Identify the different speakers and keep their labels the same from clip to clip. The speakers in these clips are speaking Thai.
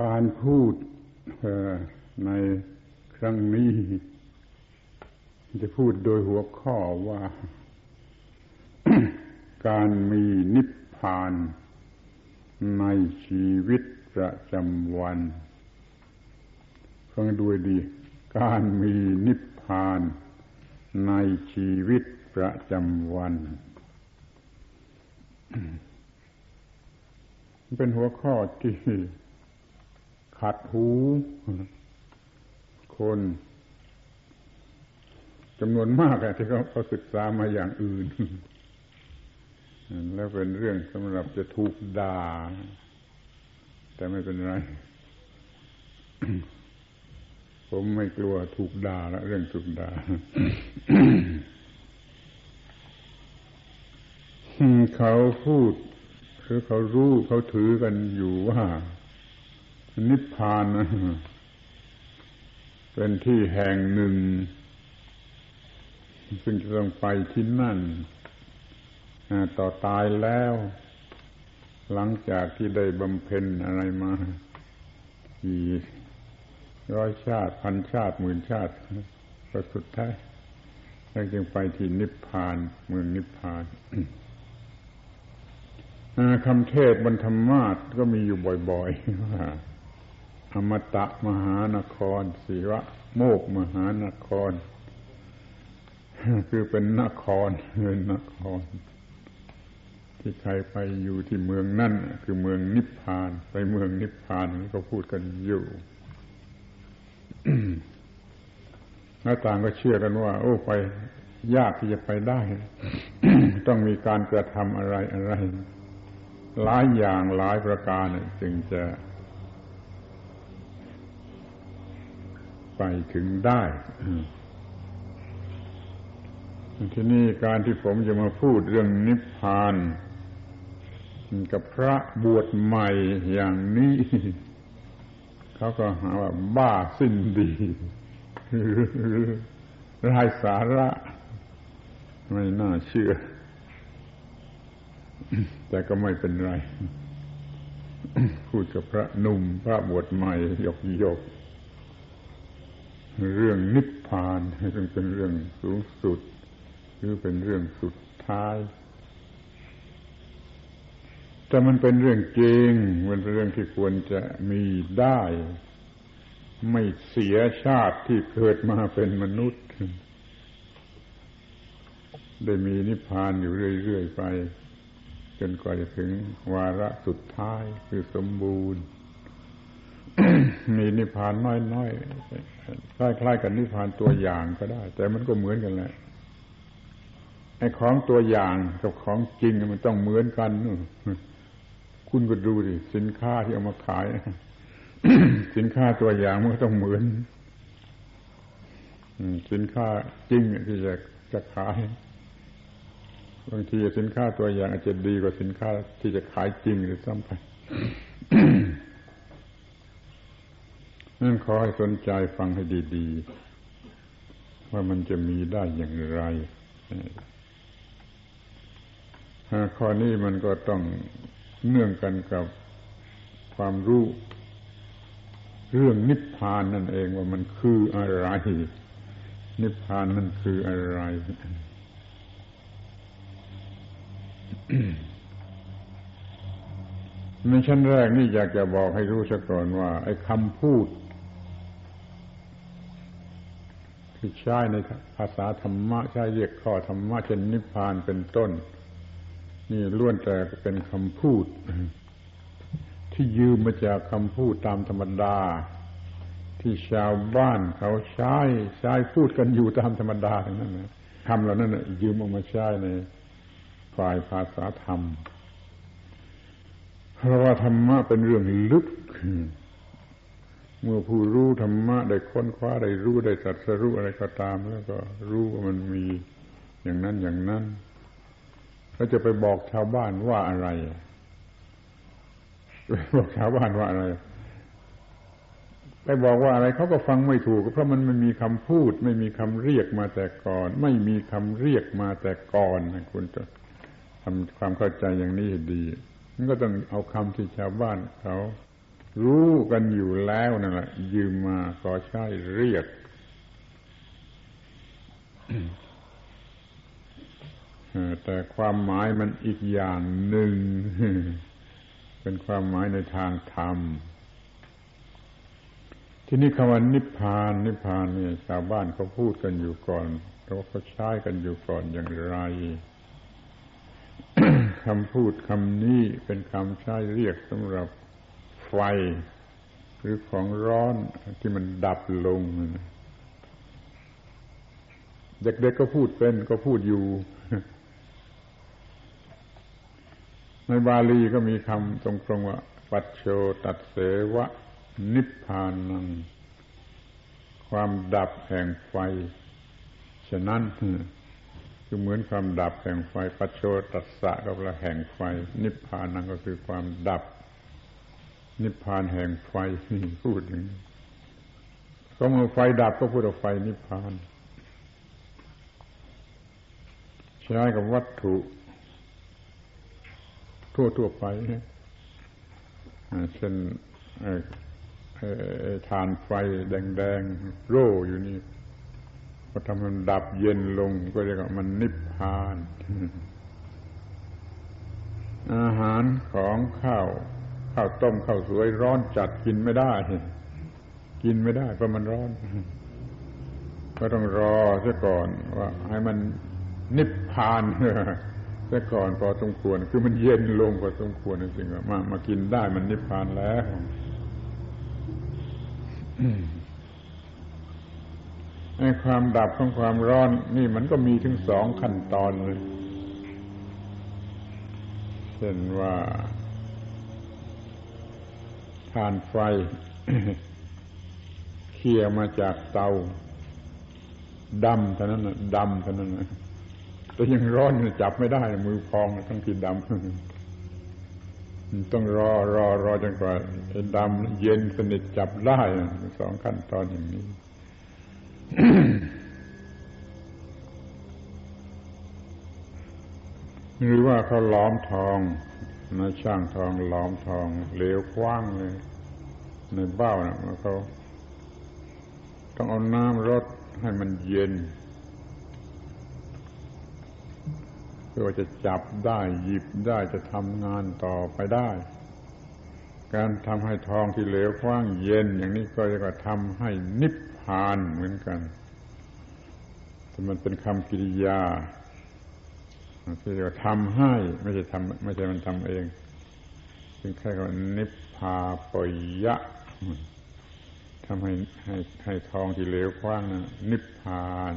Speaker 1: การพูดในครั้งนี้ จะพูดโดยหัวข้อว่า การมีนิพพานในชีวิตประจำวันฟังดูดี การมีนิพพานในชีวิตประจำวัน เป็นหัวข้อที่ ขัดหู คนจำนวนมากที่เขาเขาศึกษามาอย่างอื่น แล้วเป็นเรื่องสำหรับจะถูกด่า แต่ไม่เป็นไร ผมไม่กลัวถูกด่าละเรื่องถูกด่าเขาพูดคือเขารู้เขาถือกันอยู่ว่า นิพพานเป็นที่แห่งหนึ่ง ซึ่งจะต้องไปที่นั่นต่อตายแล้ว หลังจากที่ได้บำเพ็ญอะไรมากี่ร้อยชาติพันชาติหมื่นชาติก็สุดท้ายแล้วจึงไปที่นิพพานเมืองนิพพานคำเทศบรรธรรมาสก็มีอยู่บ่อยๆว่า อมตะมหานครศิวะ โมกมหานคร คือเป็นนครเป็นนคร ที่ใครไปอยู่ที่เมืองนั่นคือเมืองนิพพาน ไปเมืองนิพพานก็พูดกันอยู่หน้าต่างก็เชื่อกันว่า โอ้ไปยากที่จะไปได้ ต้องมีการกระทำอะไรอะไร หลายอย่างหลายประการจึงจะ ไปถึงได้ที่นี่การที่ผมจะมาพูดเรื่องนิพพาน กับพระบวชใหม่อย่างนี้ เขาก็หาว่าบ้าสิ้นดีไร้สาระ ไม่น่าเชื่อ แต่ก็ไม่เป็นไร พูดกับพระหนุ่ม พระบวชใหม่ยกยก เรื่องนิพพานซึ่งเป็นเรื่องสูงสุด หรือเป็นเรื่องสุดท้ายแต่มันเป็นเรื่องจริงมันเป็นเรื่องที่ควรจะมีได้ ไม่เสียชาติที่เกิดมาเป็นมนุษย์ ได้มีนิพพานอยู่เรื่อย ๆ ไป จนกว่าจะถึงวาระสุดท้ายคือสมบูรณ์ มีนิพพานน้อยๆคล้ายๆกับนิพพานตัวอย่างก็ได้ แต่มันก็เหมือนกันแหละไอ้ของตัวอย่างกับของจริงมันต้องเหมือนกันคุณก็ดูดิสินค้าที่เอามาขาย สินค้าตัวอย่างมันก็ต้องเหมือนสินค้าจริงที่จะจะขายบางทีสินค้าตัวอย่างอาจจะดีกว่าสินค้าที่จะขายจริงหรือซ้ำไป นั่นขอให้สนใจฟังให้ดีๆ ว่ามันจะมีได้อย่างไรข้อนี้มันก็ต้องเนื่องกันกับความรู้เรื่องนิพพานนั่นเองว่ามันคืออะไร นิพพานนั่นคืออะไร ในชั้นแรกนี่อยากจะบอกให้รู้ซะก่อนว่า ไอ้คำพูด ที่ใช้ในภาษาธรรมะใช้เรียกข้อธรรมะเช่นนิพพานเป็นต้น นี่ล้วนแต่เป็นคำพูด ที่ยืมมาจากคำพูดตามธรรมดา ที่ชาวบ้านเขาใช้ใช้พูดกันอยู่ตามธรรมดาทั้งนั้นนะคำเหล่านั้นนะยืมออกมาใช้ในฝ่ายภาษาธรรม เพราะว่าธรรมะเป็นเรื่องลึก เมื่อผู้รู้ธรรมะได้ค้นคว้าได้รู้ได้สัตสรู้อะไรก็ตาม แล้วก็รู้ว่ามันมีอย่างนั้นอย่างนั้นแล้วจะไปบอกชาวบ้านว่าอะไรไปบอกชาวบ้านว่าอะไร ไปบอกว่าอะไรเขาก็ฟังไม่ถูก เพราะมันไม่มีคำพูด ไม่มีคำเรียกมาแต่ก่อน ไม่มีคำเรียกมาแต่ก่อนคุณจะทำความเข้าใจอย่างนี้ดีมันก็ต้องเอาคำที่ชาวบ้านเขา รู้กันอยู่แล้วนั่นแหละยืมมาขอใช้เรียกแต่ความหมายมันอีกอย่างหนึ่ง เป็นความหมายในทางธรรม ที่นี่คำว่านิพพานนิพพานเนี่ยชาวบ้านเขาพูดกันอยู่ก่อนแต่ว่าเขาใช้กันอยู่ก่อนอย่างไรคำพูดคำนี้เป็นคำใช้เรียกสำหรับ ไฟ หรือของร้อนที่มันดับลงเด็กๆก็พูดเป็นก็พูดอยู่ในบาลีก็มีคำตรงๆว่า ปัจโชตัดเสวะ นิพพานัง ความดับแห่งไฟ ฉะนั้นคือเหมือนความดับแห่งไฟ ปัจโชตัสสะก็แปลแห่งไฟ นิพพานังก็คือความดับ นิพพานแห่งไฟพูดอย่างนี้ก็เมื่อไฟดับก็พูดว่าไฟนิพพาน ใช้กับวัตถุ ทั่วทั่วไปเช่นทานไฟแดงๆโร่อยู่นี่พอทำมันดับเย็นลงก็เรียกว่ามันนิพพาน อาหารของข้าว ข้าวต้มข้าวสวยร้อนจัดกินไม่ได้ กินไม่ได้เพราะมันร้อน ก็ต้องรอซะก่อน ว่า ให้มันนิพพานแต่ก่อนพอสมควร คือมันเย็นลงพอสมควรจริงๆมามากินได้มันนิพพานแล้วไอ้ความดับของความร้อน นี่มันก็มีถึงสองขั้นตอนเลย เช่นว่า ทานไฟเคี่ยมาจากเตาดำเท่านั้นนะดำเท่านั้นนะแต่ยังร้อนจับไม่ได้ มือพองทั้งที่ดำต้องรอรอรอจนกว่าดำเย็นสนิทจับได้สองขั้นตอนอย่างนี้หรือว่าเขาล้อมทอง ในช่างทองล้อมทองเหลวกว้างเลย ในเบ้านะเขาต้องเอาน้ำรดให้มันเย็นเพื่อจะจับได้หยิบได้จะทำงานต่อไปได้ การทำให้ทองที่เหลวคว้างเย็น อย่างนี้ก็จะก็ทำให้นิพพานเหมือนกันแต่มันเป็นคำกิริยา ที่เรียกว่าทำให้ ไม่ใช่ทำไม่ใช่มันทำเองเป็นแค่คำนิพพาปยะทำให้ให้ให้ทองที่เหลวคว้างนะนิพพาน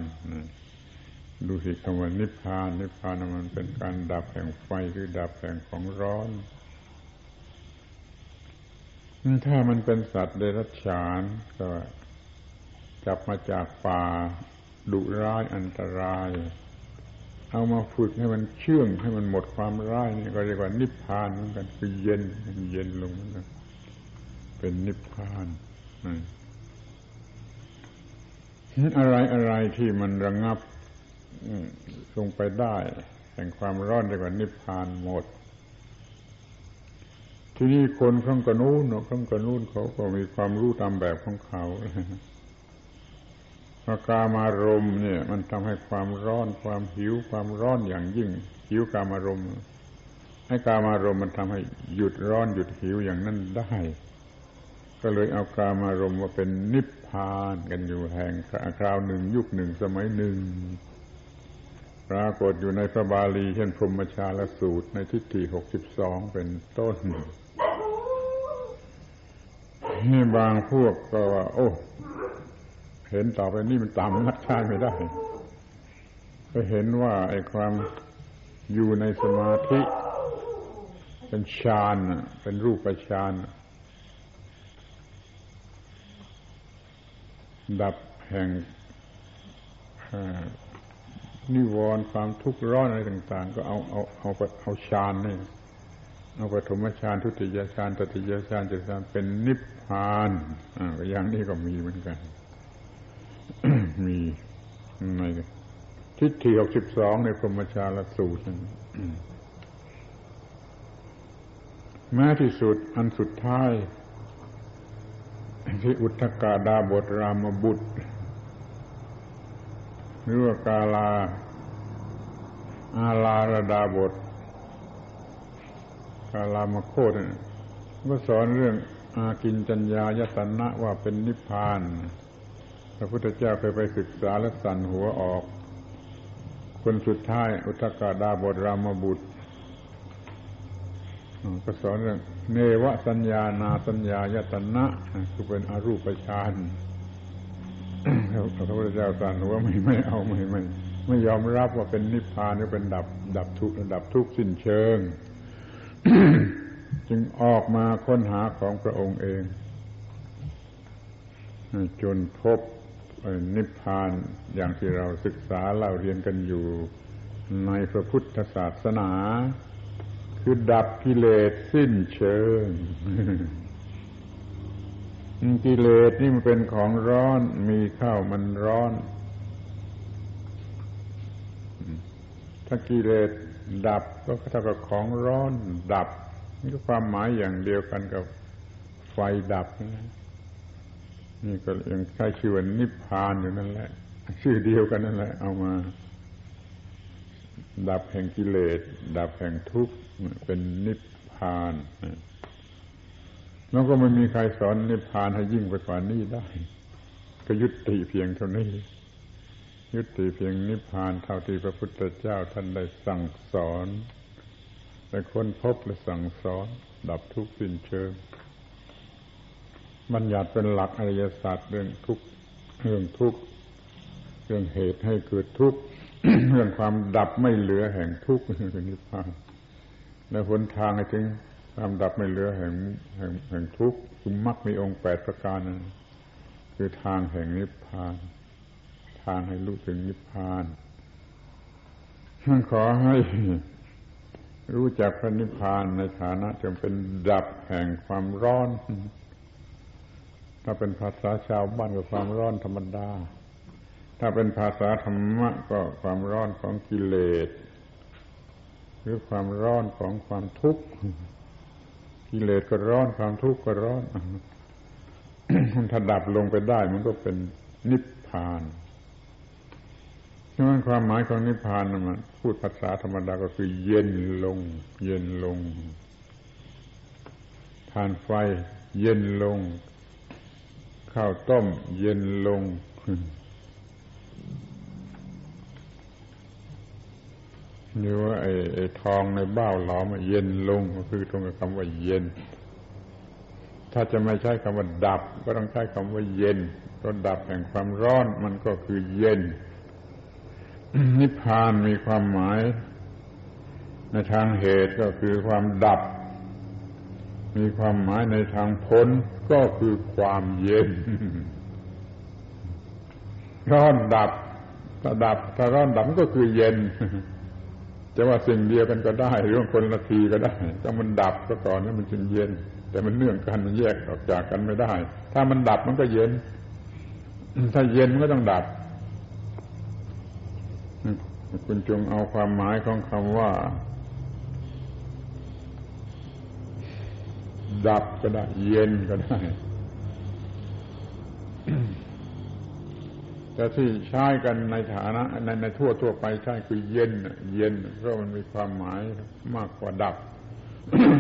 Speaker 1: ดูสิคำว่านิพพาน นิพพานมันเป็นการดับแห่งไฟคือดับแห่งของร้อนถ้ามันเป็นสัตว์เดรัจฉานก็จับมาจากป่าดุร้ายอันตราย เอามาฝึกให้มันเชื่องให้มันหมดความร้ายนี่ก็เรียกว่านิพพานเหมือนกันคือเย็นเย็นลงเหมือนกันเป็นนิพพานอะไรอะไรที่มันระงับลงไปได้แห่งความร้อนเรียกว่านิพพานหมด ที่นี่คนข้างกระนู้นข้างกระนู้นเขาก็มีความรู้ตามแบบของเขา อาการารมเนี่ย มันทำให้ความร้อนความหิวความร้อนอย่างยิ่ง หิวกามารมณ์ให้กามารมณ์มันทำให้หยุดร้อนหยุดหิวอย่างนั้นได้ ก็เลยเอากามารมณ์มาเป็นนิพพานกันอยู่แห่งคราวหนึ่งยุคหนึ่งสมัยหนึ่งปรากฏอยู่ในพระบาลีเช่นพรหมชาลสูตรในทิฏฐิหกสิบสองเป็นต้นนี่บางพวกก็ว่า โอ้ เห็นต่อไปนี่มันตามนักชาติไม่ได้ก็เห็นว่าไอ้ความอยู่ในสมาธิ เป็นฌานเป็นรูปฌานดับแห่งนิวรณ์ความทุกข์ร้อนอะไรต่าง ๆ ก็เอาเอาเอาเอาฌานนี่เอาปฐมฌานทุติยฌานตติยฌานจตุฌานเป็นนิพพานอ่าอย่างนี้ก็มีเหมือนกัน มีในทิฏฐิหกสิบสองในพรหมชาลสูตรแม้ที่สุดอันสุดท้ายที่อุทกาดาบทรามบุตรหรือว่ากาลา อาลาระดาบท กาลามโคตก็สอนเรื่องอากินจัญญายตนะว่าเป็นนิพพาน พระพุทธเจ้าเคยไปศึกษาและสั่นหัวออก คนสุดท้ายอุทกาดาบทรามบุตรก็สอนเรื่องเนวสัญญานาสัญญายตนะคือเป็นอรูปฌานพระพุทธเจ้าสั่นหัวไม่ไม่เอาไม่ไม่ไม่ยอมรับว่าเป็นนิพพานหรือเป็นดับ ดับทุกดับทุกสิ้นเชิง จึงออกมาค้นหาของพระองค์เอง จนพบ นิพพานอย่างที่เราศึกษาเล่าเรียนกันอยู่ในพระพุทธศาสนา คือดับกิเลสสิ้นเชิง กิเลสนี่มันเป็นของร้อนมีข้าวมันร้อน ถ้ากิเลสดับก็เท่ากับของร้อนดับ นี่ก็ความหมายอย่างเดียวกันกับไฟดับนะ นี่ก็ยังใช้ชื่อว่านิพพานอยู่นั่นแหละ ชื่อเดียวกันนั่นแหละ เอามา ดับแห่งกิเลส ดับแห่งทุกข์เป็นนิพพานแล้วก็ไม่มีใครสอนนิพพานให้ยิ่งไปกว่านี้ได้ ก็ยุติเพียงเท่านี้ ยุติเพียงนิพพานเท่าที่พระพุทธเจ้าท่านได้สั่งสอนได้ค้นพบและสั่งสอน ดับทุกข์สิ้นเชิง บัญญัติเป็นหลักอริยศาสตร์เรื่องทุกเรื่องทุกเรื่องเหตุให้เกิดทุกเรื่องความดับไม่เหลือแห่งทุกข์คืองนิพพานและหนทางให้ถึงความดับไม่เหลือแห่งแห่งแห่งทุกข์คือมรรคมีองค์แปดประการนั้นคือทางแห่งนิพพาน ทางให้รู้ถึงนิพพานฉันขอให้รู้จักพระนิพพานในฐานะจงเป็นดับแห่งความร้อน ถ้าเป็นภาษาชาวบ้านก็ความร้อนธรรมดา ถ้าเป็นภาษาธรรมะก็ความร้อนของกิเลส หรือความร้อนของความทุกข์ กิเลสก็ร้อนความทุกข์ก็ร้อน ถ้าดับลงไปได้มันก็เป็นนิพพานฉะนั้นความหมายของนิพพานมันพูดภาษาธรรมดาก็คือเย็นลง เย็นลงทานไฟ เย็นลง ข้าวต้ม เย็นลง หรือว่าไอ้ไอ้ทองในเบ้าหลอมเย็นลงก็คือตรงกับคำว่าเย็น ถ้าจะไม่ใช้คำว่าดับ ก็ต้องใช้คำว่าเย็นก็ดับแห่งความร้อนมันก็คือเย็น นิพพานมีความหมาย ในทางเหตุก็คือความดับ มีความหมายในทางพ้นก็คือความเย็น ร้อนดับถ้าดับถ้าร้อนดับก็คือเย็น จะว่าสิ่งเดียวกันก็ได้หรือคนละทีก็ได้ถ้ามันดับก็ก่อนนั้นมันจึงเย็น แต่มันเนื่องกันมันแยกออกจากกันไม่ได้ ถ้ามันดับมันก็เย็น ถ้าเย็นมันก็ต้องดับคุณจงเอาความหมายของคำว่า ดับก็ได้ เย็นก็ได้ แต่ที่ใช้กันในฐานะ ในในทั่วทั่วไปใช้คือเย็นเย็น เพราะมันมีความหมายมากกว่าดับ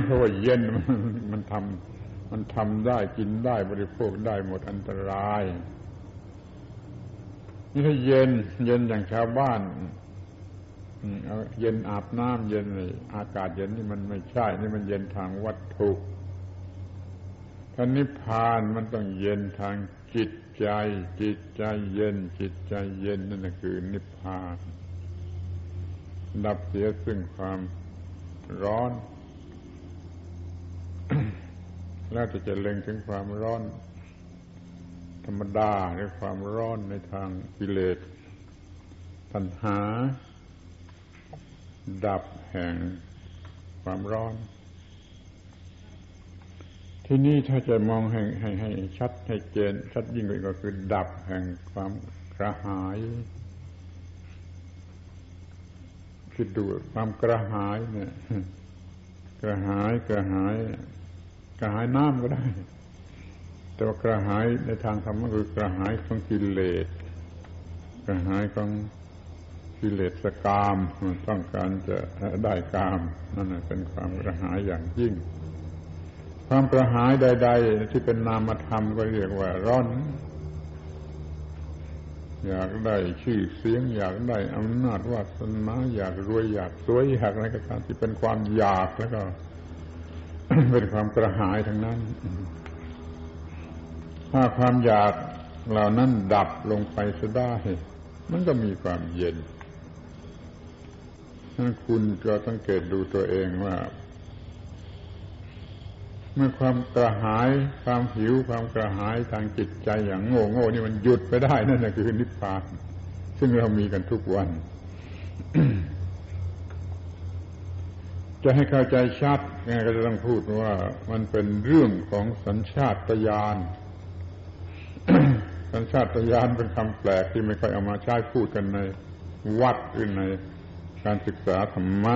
Speaker 1: เพราะว่าเย็นมันทำมันทำได้กินได้บริโภคได้หมดอันตรายนี่ถ้าเย็น เย็นอย่างชาวบ้านเย็นอาบน้ำเย็นอากาศเย็นนี่มันไม่ใช่ นี่มันเย็นทางวัตถุ ถ้านิพพานมันต้องเย็นทางจิตใจ จิตใจเย็น จิตใจเย็นนั่นคือนิพพาน ดับเสียซึ่งความร้อน แล้วจะเล็งถึงความร้อน ธรรมดาหรือความร้อนในทางกิเลสปัญหา ดับแห่งความร้อน ที่นี่ถ้าจะมองให้ให้ให้ชัดให้เจน ชัดยิ่งกว่าก็คือดับแห่งความกระหายคิดดูความกระหายเนี่ย กระหายกระหาย กระหายน้ำก็ได้ แต่ว่ากระหายในทางธรรมก็คือกระหายของกิเลสกระหายของกิเลสกามต้องการจะได้กามนั่นเป็นความกระหายอย่างยิ่ง ความกระหายใด ๆ ที่เป็นนามธรรมก็เรียกว่าร้อน อยากได้ชื่อเสียง อยากได้อำนาจวาสนาอยากรวยอยากสวยอยากอะไรก็ตามที่เป็นความอยากแล้วก็ เป็นความกระหายทั้งนั้น ถ้าความอยากเหล่านั้นดับลงไปซะได้มันก็มีความเย็นนั้นคุณก็สังเกตดูตัวเองว่า เมื่อความกระหาย ความหิว ความกระหายทางจิตใจอย่างโง่โง่นี่มันหยุดไปได้นั่นแหละคือนิพพาน ซึ่งเรามีกันทุกวัน จะให้เข้าใจชัดงก็จะต้องพูดว่ามันเป็นเรื่องของสัญชาตญาณสัญชาตญาณเป็นคำแปลกที่ไม่ค่อยเอามาใช้พูดกันในวัดอื่นในการศึกษาธรรมะ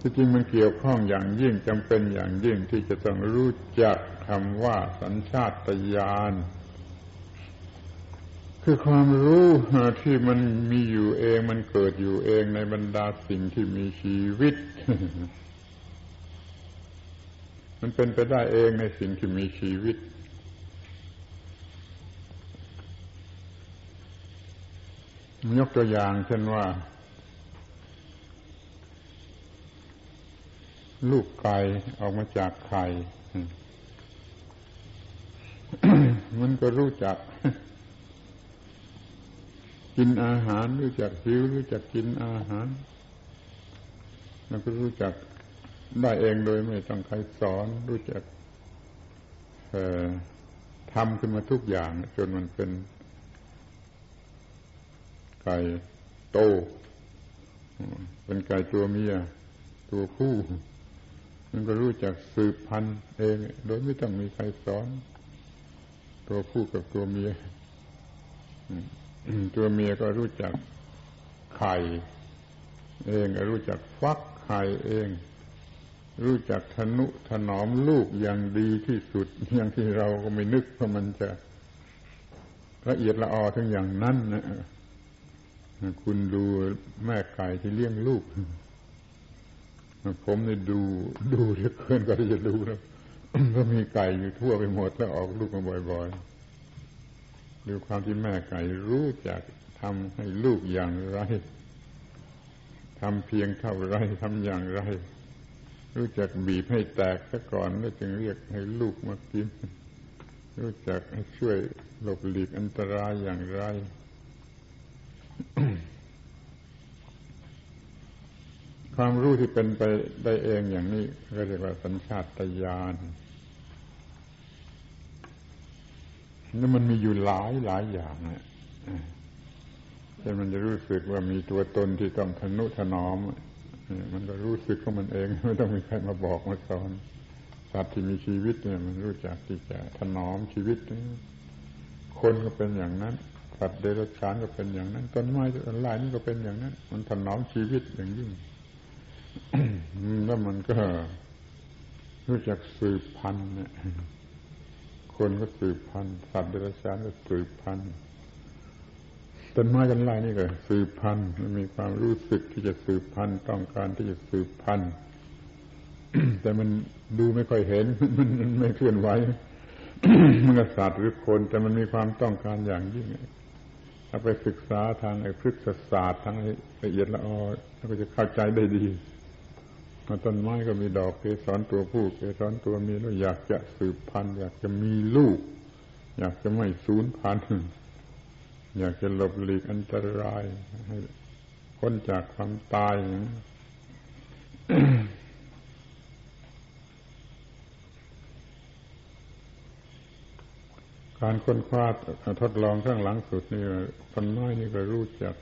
Speaker 1: ที่จริงมันเกี่ยวข้องอย่างยิ่งจำเป็นอย่างยิ่งที่จะต้องรู้จักคำว่าสัญชาตญาณคือความรู้ที่มันมีอยู่เองมันเกิดอยู่เองในบรรดาสิ่งที่มีชีวิต มันเป็นไปได้เองในสิ่งที่มีชีวิตยกตัวอย่างเช่นว่า ลูกไก่ออกมาจากไข่มันก็รู้จัก กินอาหาร รู้จักหิวรู้จักกินอาหาร มันก็รู้จักได้เองโดยไม่ต้องใครสอน รู้จักทำขึ้นมาทุกอย่าง จนมันเป็นไก่โต เป็นไก่ตัวเมีย ตัวผู้ มันก็รู้จักสืบพันธุ์เอง โดยไม่ต้องมีใครสอน ตัวผู้กับตัวเมียตัวเมียก็รู้จักไข่เองรู้จักฟักไข่เอง รู้จักทนุถนอมลูกอย่างดีที่สุด อย่างที่เราก็ไม่นึกว่ามันจะละเอียดละออถึงอย่างนั้นนะคุณดูแม่ไก่ที่เลี้ยงลูก ผมนี่ดูดูเหลือเกินก็จะดูแล้วก็มีไก่อยู่ทั่วไปหมดแล้วออกลูกมาบ่อยๆดูความที่แม่ไก่รู้จักทำให้ลูกอย่างไรทำเพียงเท่าไรทำอย่างไร รู้จักบีบให้แตกซะก่อนแล้วจึงเรียกให้ลูกมากิน รู้จักให้ช่วยหลบหลีกอันตรายอย่างไร ความรู้ที่เป็นไปได้เองอย่างนี้ก็เรียกว่าสัญชาตญาณนี่มันมีอยู่หลายหลายอย่างเนี่ยเช่นมันจะรู้สึกว่ามีตัวตนที่ต้องทนุถนอม มันก็รู้สึกของมันเอง ไม่ต้องมีใครมาบอกมาสอนสัตว์ที่มีชีวิตเนี่ย มันรู้จักที่จะถนอมชีวิต คนก็เป็นอย่างนั้น สัตว์เดรัจฉานก็เป็นอย่างนั้น ต้นไม้ต้นลายนี่ก็เป็นอย่างนั้น มันถนอมชีวิตอย่างยิ่ง แล้วมันก็รู้จักสืบพันธุ์เนี่ยคนก็สืบพันธุ์สัตว์เดรัจฉานก็สืบพันธุ์ต้นไม้ต้นไม้นี่ก็สืบพันธุ์มันมีความรู้สึกที่จะสืบพันธุ์ต้องการที่จะสืบพันธุ์แต่มันดูไม่ค่อยเห็น มันไม่เคลื่อนไหวมันก็สัตว์หรือคนแต่มันมีความต้องการอย่างยิ่งถ้าไปศึกษาทางไอ้พฤกษศาสตร์ทางละเอียดละออแล้วก็จะเข้าใจได้ดี ต้นไม้ก็มีดอกเกสรตัวผู้เกสรตัวเมียแล้วอยากจะสืบพันธุ์อยากจะมีลูก อยากจะไม่สูญพันธุ์อยากจะหลบหลีกอันตรายให้พ้นจากความตายการค้นคว้าทดลองข้างหลังสุดนี่ต้นไม้นี่ก็รู้จัก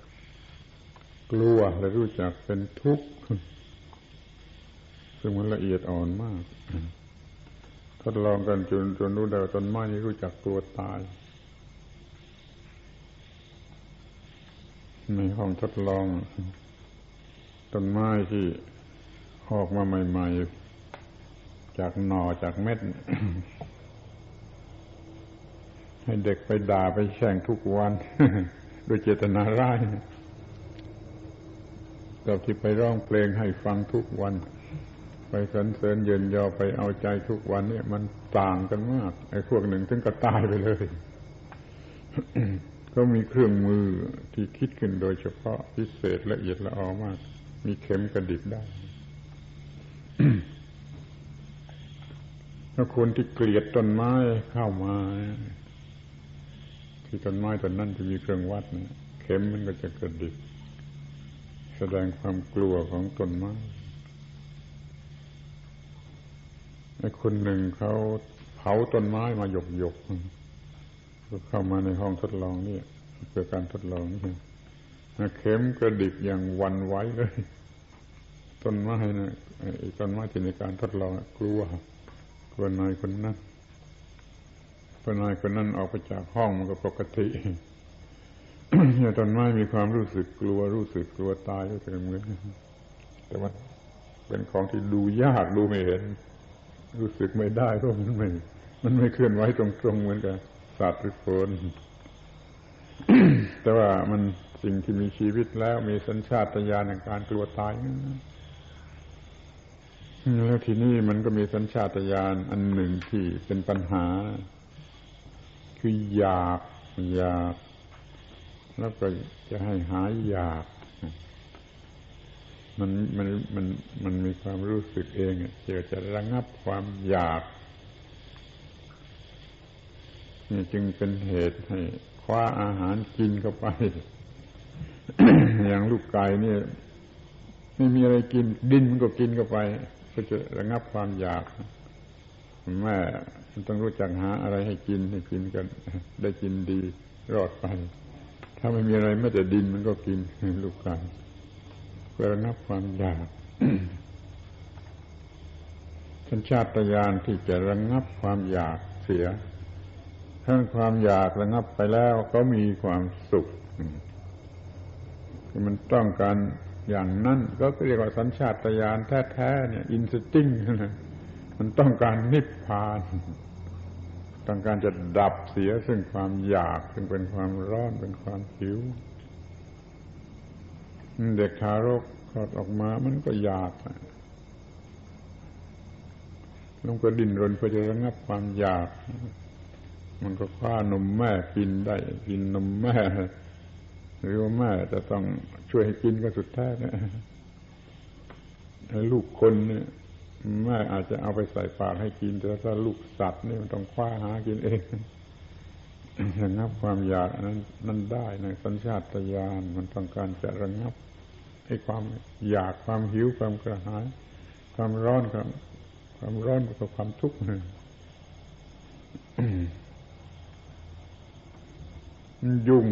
Speaker 1: กลัวและรู้จักเป็นทุกข์ ซึ่งมันละเอียดอ่อนมากทดลองกันจนจนรู้ได้ต้นไม้นี้รู้จักตัวตายในห้องทดลองต้นไม้ที่ออกมาใหม่ ๆ จากหน่อจากเม็ด ให้เด็กไปด่าไปแช่งทุกวันด้วยเจตนาร้ายกับที่ไปร้องเพลงให้ฟังทุกวัน ไปสรรเสริญเยินยอไปเอาใจทุกวันเนี่ยมันต่างกันมาก ไอ้พวกหนึ่งถึงก็ตายไปเลยก็มีเครื่องมือที่คิดขึ้นโดยเฉพาะพิเศษละเอียดละออมาก มีเข็มกระดิกได้แล้วคนที่เกลียดต้นไม้เข้ามาที่ต้นไม้ต้นนั้นจะมีเครื่องวัดเข็มมันก็จะกระดิกแสดงความกลัวของต้นไม้ไอ้ คนหนึ่งเขาเผาต้นไม้มาหยกหยกเข้ามาในห้องทดลองนี่เพื่อการทดลองนี่เข็มกระดิกอย่างวันไว้เลย ต้นไม้นะไอ้ต้นไม้ที่ในการทดลองกลัวกลัวนายคนนั้นพอนายคนนั้นออกไปจากห้องมันก็ปกติเนี่ต้นไม้มีความรู้สึกกลัว รู้สึกกลัวตายก็เหมือนกันแต่ว่าเป็นของที่ดูยากดูไม่เห็น รู้สึกไม่ได้เพราะมันไม่ มันไม่เคลื่อนไหวตรงๆเหมือนกับสัตว์หรือคนแต่ว่ามันสิ่งที่มีชีวิตแล้วมีสัญชาตญาณในการกลัวตายแล้วทีนี้มันก็มีสัญชาตญาณอันหนึ่งที่เป็นปัญหา คืออยากอยาก แล้วก็จะให้หายอยาก มันมันมันมันมีความรู้สึกเองเจอจะระงับความอยากนี่จึงเป็นเหตุให้คว้าอาหารกินเข้าไป อย่างลูกไก่เนี่ยไม่มีอะไรกิน ดินมันก็กินเข้าไปก็จะระงับความอยากแม่มันต้องรู้จักหาอะไรให้กินให้กินกัน ได้กินดีรอดไป ถ้าไม่มีอะไรไม่แต่ดินมันก็กินลูกไก่ ระงับความอยากสัญชาตญาณที่จะระงับความอยากเสียทั้งความอยากระงับไปแล้วก็มีความสุขมันต้องการอย่างนั้นก็เรียกว่าสัญชาตญาณแท้ๆเนี่ยอินสติ้งนะมันต้องการนิพพาน ต้องการจะดับเสียซึ่งความอยากซึ่งเป็นความร้อนเป็นความหิว เด็กทารกคลอดออกมามันก็อยากลงก็ดิ้นรนเพื่อจะระงับความอยาก มันก็คว้านมแม่กินได้ กินนมแม่ หรือว่าแม่จะต้องช่วยให้กินก็สุดแท้นะลูกคนเนี่ยแม่อาจจะเอาไปใส่ปากให้กิน แต่ถ้าลูกสัตว์นี่มันต้องคว้าหากินเองระงับความอยากนั้นนั่นได้ในสัญชาตญาณมันต้องการจะระงับ ให้ความอยากความหิวความกระหาย ความร้อนความความร้อนกับความทุกข์ยุ่ง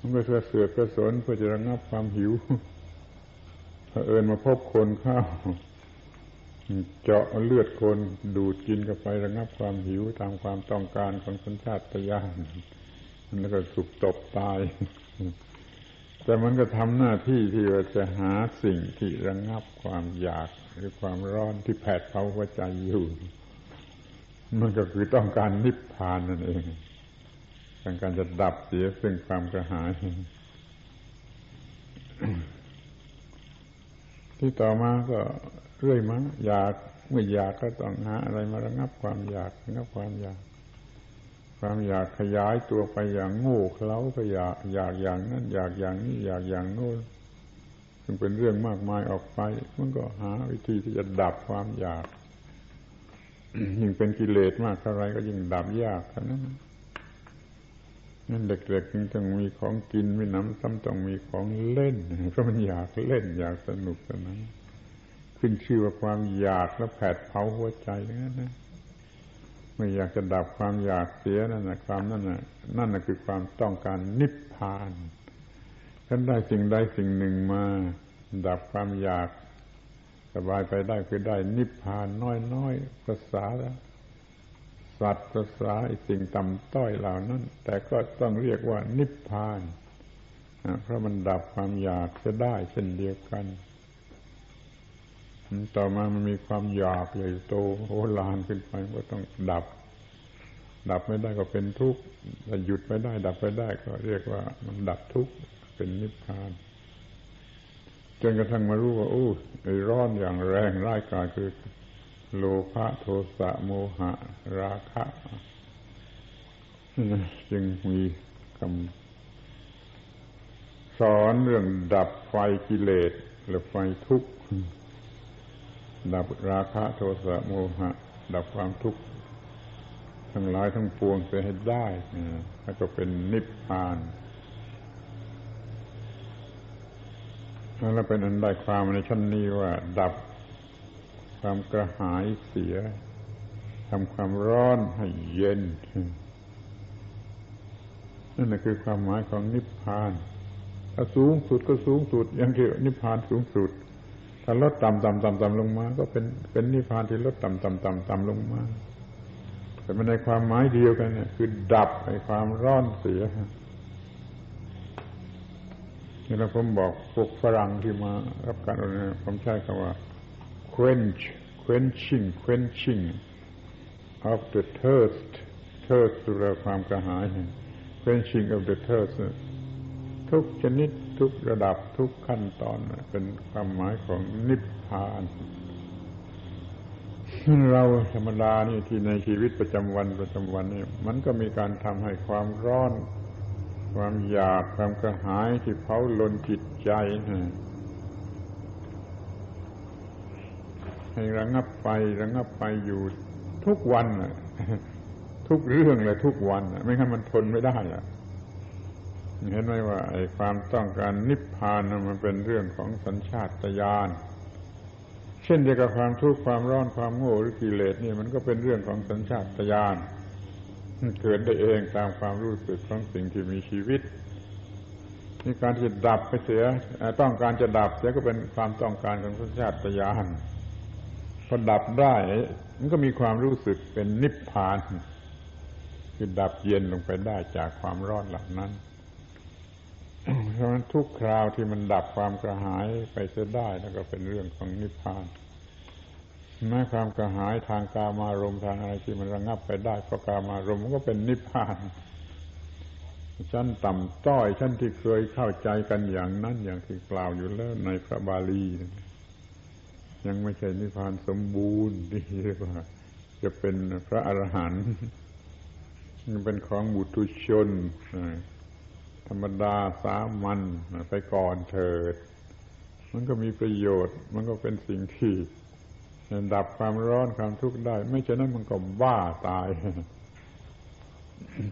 Speaker 1: มันก็เสือกกระสนเพื่อจะระงับความหิวเผอิญมาพบคนข้าวเจาะเลือดคนดูดกินเข้าไประงับความหิวตามความต้องการของสัญชาตญาณแล้วก็สุกตบตาย แต่มันก็ทำหน้าที่ที่ว่าจะหาสิ่งที่ระงับความอยากหรือความร้อนที่แผดเผาหัวใจอยู่ มันก็คือต้องการนิพพานนั่นเองเป็นการจะดับเสียซึ่งความกระหาย ที่ต่อมาก็เรื่อยมาอยากเมื่ออยากก็ต้องหาอะไรมาระงับความอยากระงับความอยาก ความอยากขยายตัวไปอย่างโง่เขลาก็อยากอยากอย่างนั้นอยากอย่างนี้อยากอย่างโน้นซึ่งเป็นเรื่องมากมายออกไป มันก็หาวิธีที่จะดับความอยาก ยิ่งเป็นกิเลสมากเท่าไรก็ยิ่งดับยากเท่านั้นนั่นเด็กๆจึงต้องมีของกินมีน้ำซ้ำต้องมีของเล่นเพราะมันอยากเล่น อยากสนุกสนานขึ้นชื่อว่าความอยากแล้วแผดเผาหัวใจนั่นนะ ไม่อยากจะดับความอยากเสียนั่นนะความนั่นน่ะนั่นน่ะคือความต้องการนิพพานฉันได้สิ่งใดสิ่งหนึ่งมา ดับความอยาก สบายไปได้คือได้นิพพานน้อยๆภาษาแล้วสัตว์ภาษาสิ่งต่ำต้อยเหล่านั้น แต่ก็ต้องเรียกว่านิพพานเพราะมันดับความอยากจะได้เช่นเดียวกัน ต่อมามันมีความอยากใหญ่โตโหฬารขึ้นไปก็ต้องดับ ดับไม่ได้ก็เป็นทุกข์ถ้าหยุดไม่ได้ ดับไม่ได้ก็เรียกว่ามันดับทุกข์เป็นนิพพานจนกระทั่งมารู้ว่าโอ้ไอ้ร้อนอย่างแรงร้ายกาจคือ โลภะโทสะโมหะ ราคะจึงมีคำสอนเรื่องดับไฟกิเลสหรือไฟทุกข์ ดับราคะโทสะโมหะ ดับความทุกข์ทั้งหลายทั้งปวงเสียให้ได้แล้วก็เป็นนิพพานแล้วเป็นอันได้ความในชั้นนี้ว่า ดับความกระหายเสียทำความร้อนให้เย็น นั่นคือความหมายของนิพพานถ้าสูงสุดก็สูงสุด อยังที่นิพพานสูงสุด ถ้าลดต่ำต่ำต่ำต่ำลงมา ก็เป็นเป็นนิพพานที่ลดต่ำต่ำต่ำต่ำลงมา แต่มันในความหมายเดียวกันเนี่ย คือดับไอ้ความร้อนเสียนี่เราผมบอกพวกฝรั่งที่มารับการอบรมผมใช้คำว่า quench quenching quenching of the thirst thirst คือความกระหาย quenching of the thirst ทุกชนิด ทุกระดับทุกขั้นตอนเป็นความหมายของนิพพาน เราธรรมดานี่ที่ในชีวิตประจำวันประจำวันนี่มันก็มีการทำให้ความร้อน ความอยากความกระหายที่เผาลนจิตใจให้ระงับไประงับไปอยู่ทุกวันทุกเรื่องเลยทุกวันไม่งั้นมันทนไม่ได้อะ เห็นไหมว่าไอ้ความต้องการนิพพานมันเป็นเรื่องของสัญชาตญาณเช่นเดียวกับความทุกข์ความร้อนความโง่หรือกิเลสนี่มันก็เป็นเรื่องของสัญชาตญาณเกิดได้เองตามความรู้สึกของสิ่งที่มีชีวิตนี่การที่ดับไปเสียต้องการจะดับเสียก็เป็นความต้องการของสัญชาตญาณพอดับได้มันก็มีความรู้สึกเป็นนิพพาน คือดับเย็นลงไปได้จากความร้อนเหล่านั้น เพราะฉะนั้นทุกคราวที่มันดับความกระหายไปเสียได้แล้วก็เป็นเรื่องของนิพพานแม้ความกระหายทางกามารมทางอะไรที่มันระงับไปได้เพราะกามารมมันก็เป็นนิพพานชั้นต่ำต้อยชั้นที่เคยเข้าใจกันอย่างนั้นอย่างที่กล่าวอยู่แล้วในพระบาลี ยังไม่ใช่นิพพานสมบูรณ์ที่เรียกว่า จะเป็นพระอรหันต์เป็นของบุตุชน ธรรมดาสามัญไปก่อนเถิด มันก็มีประโยชน์ มันก็เป็นสิ่งที่ดับความร้อนความทุกข์ได้ ไม่ฉะนั้นมันก็บ้าตาย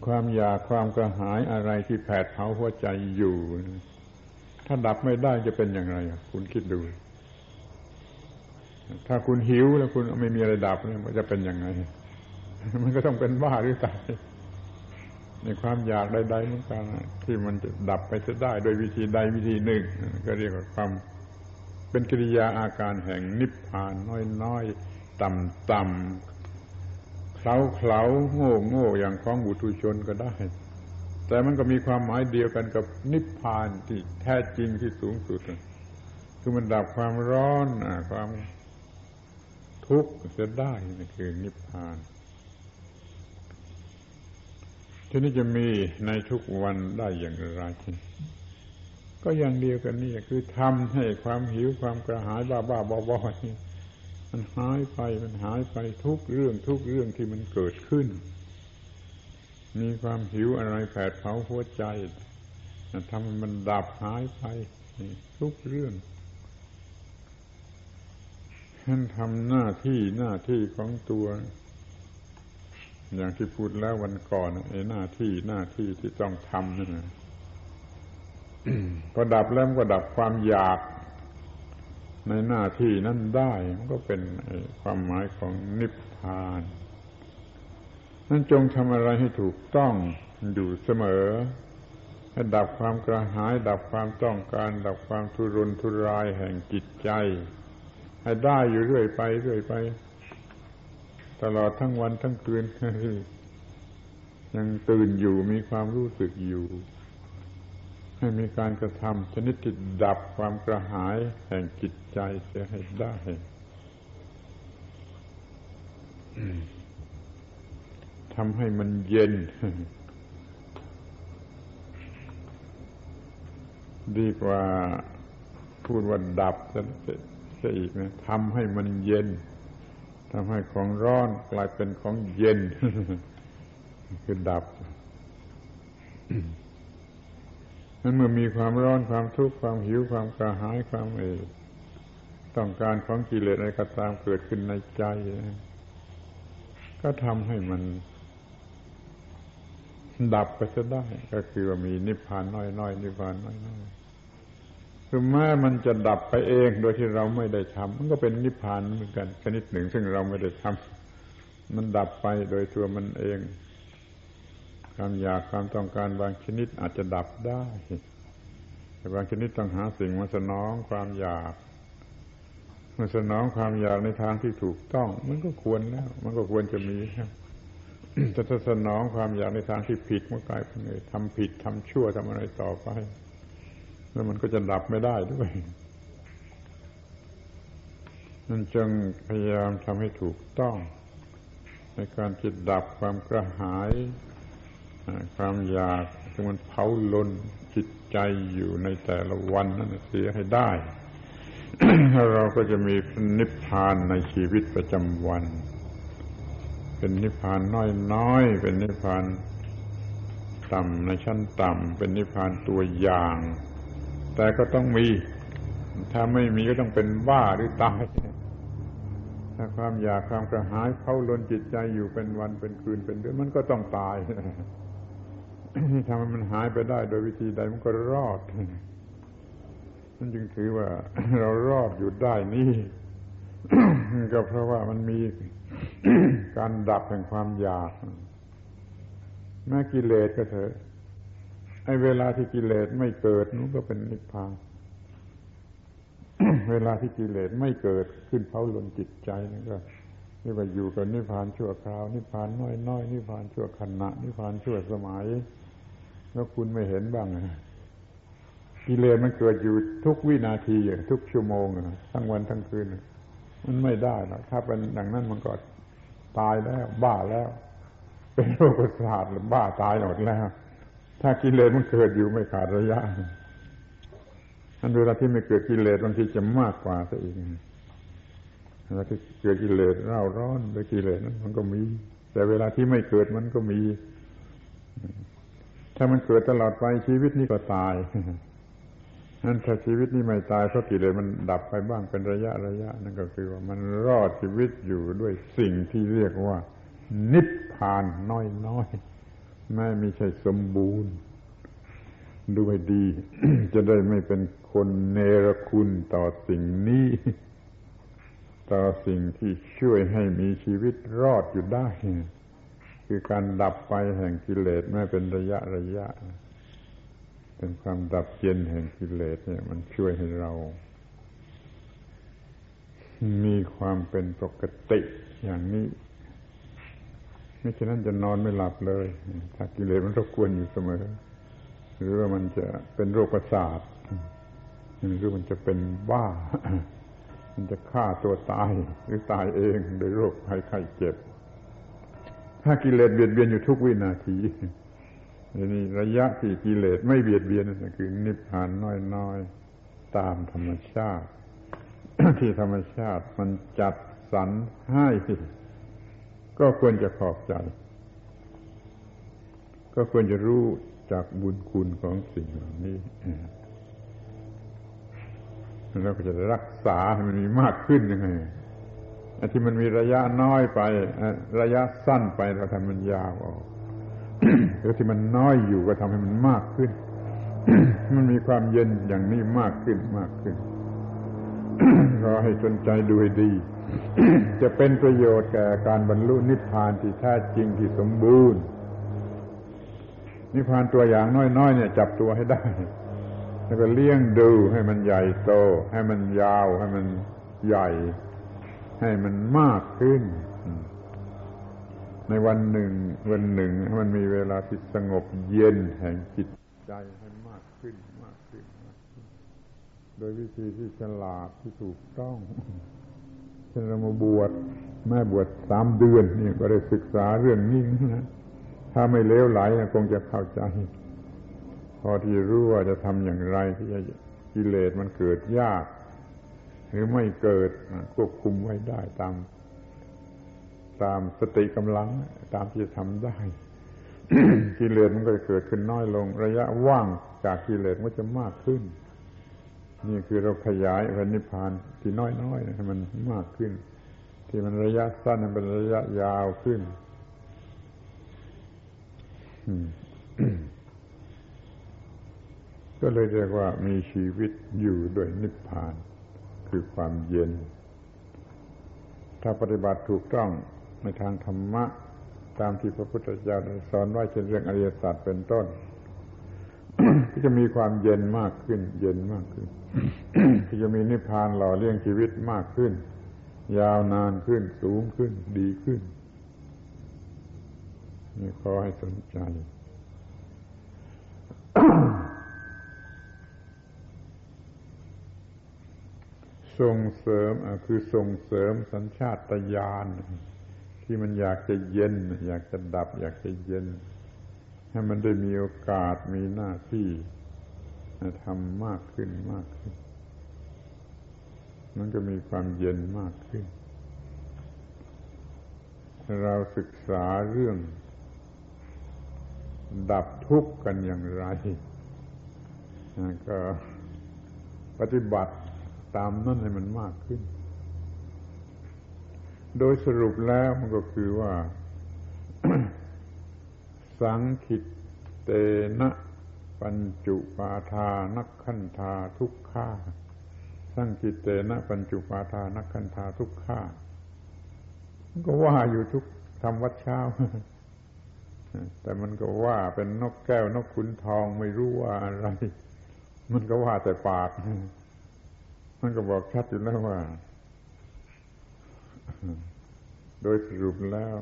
Speaker 1: ความอยากความกระหายอะไรที่แผดเผาหัวใจอยู่ ถ้าดับไม่ได้จะเป็นอย่างไร คุณคิดดู ถ้าคุณหิวแล้วคุณไม่มีอะไรดับเนี่ยมันจะเป็นยังไง มันก็ต้องเป็นบ้าหรือตาย ในความอยากใดๆเหมือนกันที่มันจะดับไปจะได้โดยวิธีใดวิธีหนึ่ง ก็เรียกว่าความเป็นกิริยาอาการแห่งนิพพานน้อยๆ ต่ำๆเคล้าเคล้าโง่โง่อย่างของบุตุชนก็ได้ แต่มันก็มีความหมายเดียวกันกับนิพพานที่แท้จริงที่สูงสุด คือมันดับความร้อนความทุกข์จะได้นี่คือนิพพาน ทีนี้จะมีในทุกวันได้อย่างไรก็อย่างเดียวกันนี่คือทำให้ความหิวความกระหายบ้าบ้าบอบอนี่มันหายไปมันหายไปทุกเรื่องทุกเรื่องที่มันเกิดขึ้น มีความหิวอะไรแผดเผาหัวใจทำมันดับหายไปทุกเรื่องท่านทำหน้าที่หน้าที่ของตัว อย่างที่พูดแล้ววันก่อนไอ้หน้าที่หน้าที่ที่ต้องทำนั่นนะพอดับแล้วก็ดับความอยาก ในหน้าที่นั้นได้ มันก็เป็นความหมายของนิพพานนั้นจงทำอะไรให้ถูกต้องอยู่เสมอให้ดับความกระหาย ดับความต้องการ ดับความทุรนทุรายแห่งจิตใจ ให้ได้อยู่เรื่อยไปเรื่อยไป ตลอดทั้งวันทั้งคืน ยังตื่นอยู่มีความรู้สึกอยู่ ให้มีการกระทำชนิดที่ดับความกระหายแห่งจิตใจเสียให้ได้ทำให้มันเย็น ดีกว่าพูดว่าดับจะอีกนะทำให้มันเย็น ทำให้ของร้อนกลายเป็นของเย็น คือดับนั้นเมื่อมีความร้อนความทุกข์ความหิวความกระหายความเอต้องการของกิเลสอะไรก็ตามเกิดขึ้นในใจ ก็ทำให้มัน ดับไปจะได้ ก็คือว่ามีนิพพานน้อยๆนิพพานน้อยๆ คือแม้มันจะดับไปเองโดยที่เราไม่ได้ทำมันก็เป็นนิพพานเหมือนกันชนิดหนึ่ง ซึ่งเราไม่ได้ทำมันดับไปโดยตัวมันเอง ความอยากความต้องการบางชนิดอาจจะดับได้ แต่บางชนิดต้องหาสิ่งมาสนองความอยากมันสนองความอยากในทางที่ถูกต้อง มันก็ควรแล้ว มันก็ควรจะมีครับแต่ถ้าสนองความอยากในทางที่ผิดมันกลายเป็นเลยทำผิดทำชั่วทำอะไรต่อไป แล้วมันก็จะดับไม่ได้ด้วยนั่นจึงพยายามทำให้ถูกต้อง ในการจิตดับความกระหาย ความอยากทีมันเผาลนจิตใจอยู่ในแต่ละวันนั้นเสียให้ได้ เราก็จะมีนิพพานในชีวิตประจำวัน เป็นนิพพานน้อยๆ เป็นนิพพานต่ำในชั้นต่ำ เป็นนิพพานตัวอย่าง แต่ก็ต้องมี ถ้าไม่มีก็ต้องเป็นบ้าหรือตาย ถ้าความอยากความกระหายเข้าล้นจิตใจอยู่เป็นวันเป็นคืนเป็นเดือนมันก็ต้องตายทำให้มันหายไปได้โดยวิธีใดมันก็รอดนั่นจึงถือว่า เรารอดอยู่ได้นี่ ก็เพราะว่ามันมีการดับแห่งความอยากแม้กิเลสก็เถอะ ไอ้เวลาที่กิเลสไม่เกิดนู้นก็เป็นนิพพาน เวลาที่กิเลสไม่เกิดขึ้นเผาลนจิตใจนั่นก็เรียกว่าอยู่กับนิพพานชั่วคราว นิพพานน้อยน้อยนิพพานชั่วขณะ นิพพานชั่วสมัย แล้วคุณไม่เห็นบ้างกิเลสมันเกิดอยู่ทุกวินาทีทุกชั่วโมงทั้งวันทั้งคืนมันไม่ได้หรอกถ้าเป็นดังนั้นมันก็ตายแล้ว บ้าแล้ว เป็นโรคประสาทหรือบ้าตายหมดแล้ว ถ้ากิเลสมันเกิดอยู่ไม่ขาดระยะอันเวลาที่ไม่เกิดกิเลสบางทีจะมากกว่าซะอีกเวลาที่เกิดกิเลสเร่าร้อนไปกิเลสนั้นมันก็มี แต่เวลาที่ไม่เกิดมันก็มี ถ้ามันเกิดตลอดไปชีวิตนี้ก็ตายนั้นถ้าชีวิตนี้ไม่ตายเพราะกิเลสมันดับไปบ้างเป็นระยะระยะ นั่นก็คือว่ามันรอดชีวิตอยู่ด้วยสิ่งที่เรียกว่า นิพพานน้อยน้ อยไม่มีใช่สมบูรณ์ดูให้ดี จะได้ไม่เป็นคนเนรคุณต่อสิ่งนี้ ต่อสิ่งที่ช่วยให้มีชีวิตรอดอยู่ได้ คือการดับไปแห่งกิเลสไม่เป็นระยะระยะ เป็นความดับเย็นแห่งกิเลสเนี่ย มันช่วยให้เรา มีความเป็นปกติอย่างนี้ ไม่เช่นนั้นจะนอนไม่หลับเลย ถ้ากิเลสมันรบกวนอยู่เสมอ หรือว่ามันจะเป็นโรคประสาทหรือมันจะเป็นบ้า มันจะฆ่าตัวตายหรือตายเองโดยโรคภัยไข้เจ็บ ถ้ากิเลสเบียดเบียนอยู่ทุกวินาทีนี่ระยะที่กิเลสไม่เบียดเบียนนั่นคือ นิพพานน้อยๆตามธรรมชาติ ที่ธรรมชาติมันจัดสรรให้ ก็ควรจะขอบใจ ก็ควรจะรู้จากบุญคุณของสิ่งเหล่านี้แล้วก็จะรักษาให้มันมีมากขึ้นยังไงไอ้ที่มันมีระยะน้อยไประยะสั้นไปเราทำมันยาวออกหรือที่มันน้อยอยู่ก็ทำให้มันมากขึ้น มันมีความเย็นอย่างนี้มากขึ้นมากขึ้น รอให้สนใจดูให้ดี จะเป็นประโยชน์แก่การบรรลุนิพพานที่แท้จริงที่สมบูรณ์ นิพพานตัวอย่างน้อยๆเนี่ย จับตัวให้ได้ แล้วก็เลี้ยงดูให้มันใหญ่โต ให้มันยาว ให้มันใหญ่ ให้มันมากขึ้น ในวันหนึ่ง วันหนึ่งมันมีเวลาที่สงบเย็นแห่งจิตใจให้มากขึ้นมากขึ้นมากขึ้น โดยวิธีที่ฉลาดที่ถูกต้องเช่นเรามาบวชแม่บวชสามเดือนนี่ก็ได้ศึกษาเรื่องนี้นะถ้าไม่เลวไหลคงจะเข้าใจ พอที่รู้ว่าจะทำอย่างไรที่จะกิเลสมันเกิดยาก หรือไม่เกิดควบคุมไว้ได้ตาม ตามสติกำลัง ตามที่จะทำได้ กิเลสมันก็จะเกิดขึ้นน้อยลง ระยะว่างจากกิเลสมันจะมากขึ้น นี่คือเราขยายพระนิพพานที่น้อยๆให้มันมากขึ้น ที่มันระยะสั้นมันเป็นระยะยาวขึ้นก็เลยเรียกว่ามีชีวิตอยู่ด้วยนิพพาน คือความเย็น ถ้าปฏิบัติถูกต้องในทางธรรมะ ตามที่พระพุทธเจ้าได้สอนไว้เช่นเรื่องอริยสัจเป็นต้น ก็จะมีความเย็นมากขึ้น เย็นมากขึ้นก็จะมีนิพพานหล่อเลี้ยงชีวิตมากขึ้น ยาวนานขึ้น สูงขึ้น ดีขึ้นนี่ขอให้สนใจส่งเสริมคือส่งเสริมสัญชาตญาณที่มันอยากจะเย็น อยากจะดับ อยากจะเย็น ให้มันได้มีโอกาสมีหน้าที่ทำมากขึ้นมากขึ้น มันก็มีความเย็นมากขึ้น เราศึกษาเรื่อง ดับทุกข์กันอย่างไร ก็ปฏิบัติตามนั่นให้มันมากขึ้น โดยสรุปแล้วมันก็คือว่า สังคิตเตนะปัญจุปาทานักขันธาทุกข้าสังคิตเตนะปัญจุปาทานักขันธาทุกข้ามันก็ว่าอยู่ทุกทำวัดเช้า แต่มันก็ว่าเป็นนกแก้วนกขุนทองไม่รู้ว่าอะไร มันก็ว่าแต่ปาก มันก็บอกชัดอยู่แล้วว่า โดยสรุปแล้ว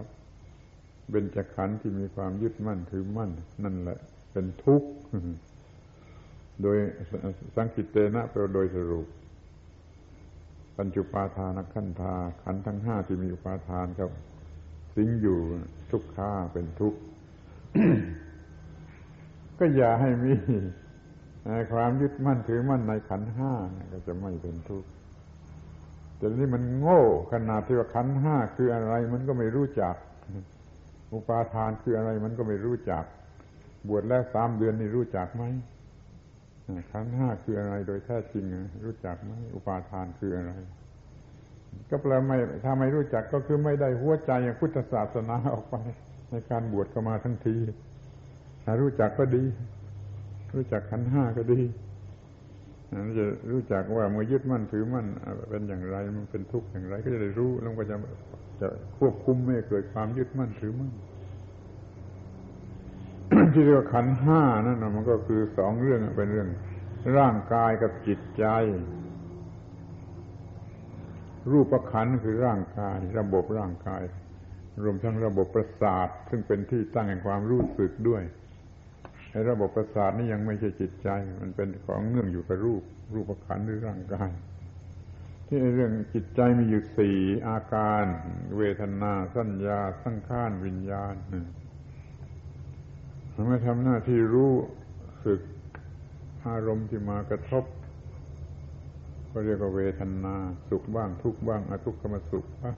Speaker 1: เบญจขันธ์ที่มีความยึดมั่นถือมั่น นั่นแหละ เป็นทุกข์ โดยสังคิตเตนะแปลโดยสรุป ปัญจุปาทานขันธาขันทั้งห้าที่มีอุปาทานครับ สิงอยู่ทุกข้าเป็นทุกข์ ก็อย่าให้มีความยึดมั่นถือมั่นในขันห้าก็จะไม่เป็นทุกข์แต่นี้มันโง่ขนาดที่ว่าขันห้าคืออะไร มันก็ไม่รู้จัก อุปาทานคืออะไรมันก็ไม่รู้จัก บวชแล้วสามเดือนนี่รู้จักไหมขันห้าคืออะไรโดยแท้จริง รู้จักไหมอุปาทานคืออะไร ก็แปลไม่ถ้าไม่รู้จักก็คือไม่ได้หัวใจอย่างพุทธศาสนาออกไป ในการบวชก็มาทั้งทีถ้ารู้จักก็ดี รู้จักขันห้าก็ดีจะรู้จักว่าเมื่อยึดมั่นถือมั่นเป็นอย่างไรมันเป็นทุกข์อย่างไรก็จะได้รู้แล้วก็จะ จะควบคุมไม่เกิดความยึดมั่นถือมั่นที่เรียกว่าขันห้านั่นนะมันก็คือสองเรื่องเป็นเรื่อง ร่างกายกับจิตใจ รูปขันคือร่างกาย ระบบร่างกาย รวมทั้งระบบประสาท ซึ่งเป็นที่ตั้งแห่งความรู้สึกด้วยไอ้ระบบประสาทนี่ยังไม่ใช่จิตใจ มันเป็นของเนื่องอยู่กับรูป รูปขันหรือร่างกาย ที่เรื่องจิตใจมีอยู่สี่อาการ เวทนาสัญญา สังขารวิญญาณมันไม่ทำหน้าที่รู้สึกอารมณ์ที่มากระทบ ก็เรียกว่าเวทนา สุขบ้างทุกบ้างอทุกขมสุขบ้าง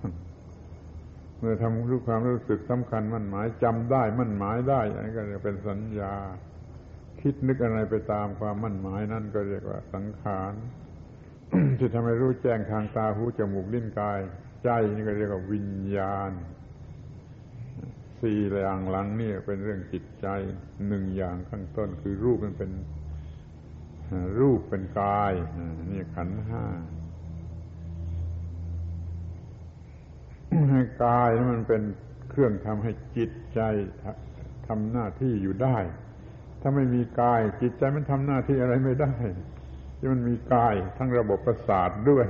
Speaker 1: เมื่อทำรู้ความรู้สึกสำคัญมั่นหมายจำได้มั่นหมายได้อันนี้ก็จะเป็นสัญญา คิดนึกอะไรไปตามความมั่นหมายนั่นก็เรียกว่าสังขาร ที่ทำให้รู้แจ้งทางตาหูจมูกลิ้นกาย ใจนี่ก็เรียกว่าวิญญาณ สี่อย่างหลังนี่เป็นเรื่องจิตใจหนึ่งอย่างข้างต้นคือรูปมันเป็น รูปเป็นกายนี่ขันห้ากายมันเป็นเครื่องทำให้จิตใจทำหน้าที่อยู่ได้ ถ้าไม่มีกายจิตใจมันทำหน้าที่อะไรไม่ได้ ที่มันมีกายทั้งระบบประสาทด้วย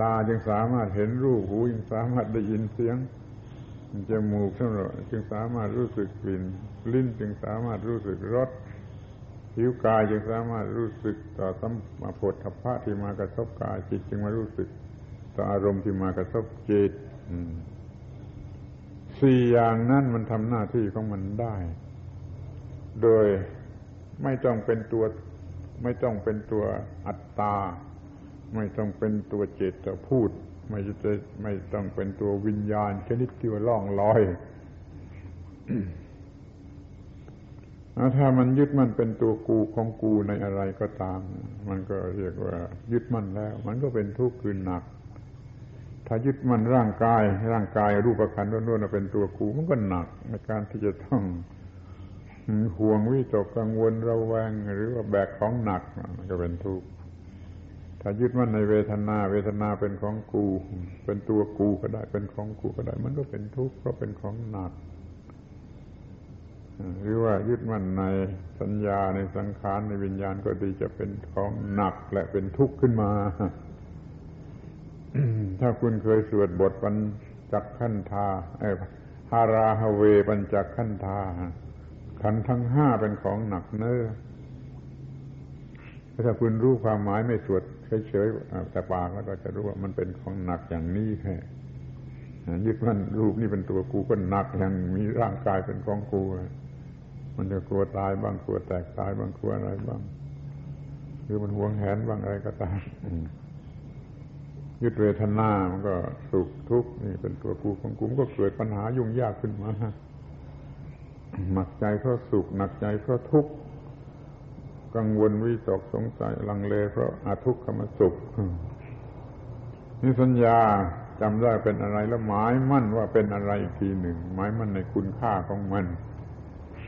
Speaker 1: ตาจึงสามารถเห็นรูปหูยังสามารถได้ยินเสียงจมูกจึงสามารถรู้สึกกลิ่น ลิ้นจึงสามารถรู้สึกรสผิวกายจึงสามารถรู้สึกต่อสัมมาผลทัพพะที่มากระทบกายจิตจึงมารู้สึก ต่ออารมณ์ที่มากระทบจิตสี่อย่างนั้นมันทำหน้าที่ของมันได้ โดยไม่ต้องเป็นตัว ไม่ต้องเป็นตัวอัตตา ไม่ต้องเป็นตัวเจตพูด ไม่จะไม่ต้องเป็นตัววิญญาณ ชนิดที่ว่าล่องลอยถ้ามันยึดมันเป็นตัวกูของกูในอะไรก็ตาม มันก็เรียกว่า ยึดมันแล้ว มันก็เป็นทุกข์คือหนัก ถ้ายึดมันร่างกาย ร่างกายรูปขันธ์ล้วนๆเป็นตัวกูมันก็หนักในการที่จะต้อง ห่วงวิตกกังวลระแวงหรือว่าแบกของหนักมันก็เป็นทุกข์ถ้ายึดมั่นในเวทนา เวทนาเป็นของกู เป็นตัวกูก็ได้เป็นของกูก็ได้ มันก็เป็นทุกข์เพราะเป็นของหนักหรือว่ายึดมั่นในสัญญาในสังขารในวิญญาณก็ดีจะเป็นของหนักและเป็นทุกข์ขึ้นมา ถ้าคุณเคยสวดบทปัญจขันธาเอฮาราฮเวปัญจขันธา ขันทั้งห้าเป็นของหนักเนื้อถ้าคุณรู้ความหมายไม่สวดเฉยๆแต่ปากแล้วก็จะรู้ว่ามันเป็นของหนักอย่างนี้แค่ยึดมั่นรูปนี่เป็นตัวกูก็หนักอย่างมีร่างกายเป็นของกู มันจะกลัวตายบ้างกลัวแตกตายบ้างกลัวอะไรบ้างหรือมันหวงแหนบ้างอะไรก็ตามยึดเวทนา มันก็สุขทุกข์นี่เป็นตัวกูของกูมันก็เกิดปัญหายุ่งยากขึ้นมา หนักใจเพราะสุข หนักใจเพราะทุกข์ กังวลวิตกสงสัยลังเล เพราะอาทุกขมสุขนี่สัญญาจำได้เป็นอะไรแล้วหมายมั่นว่าเป็นอะไรอีกทีหนึ่ง หมายมั่นในคุณค่าของมัน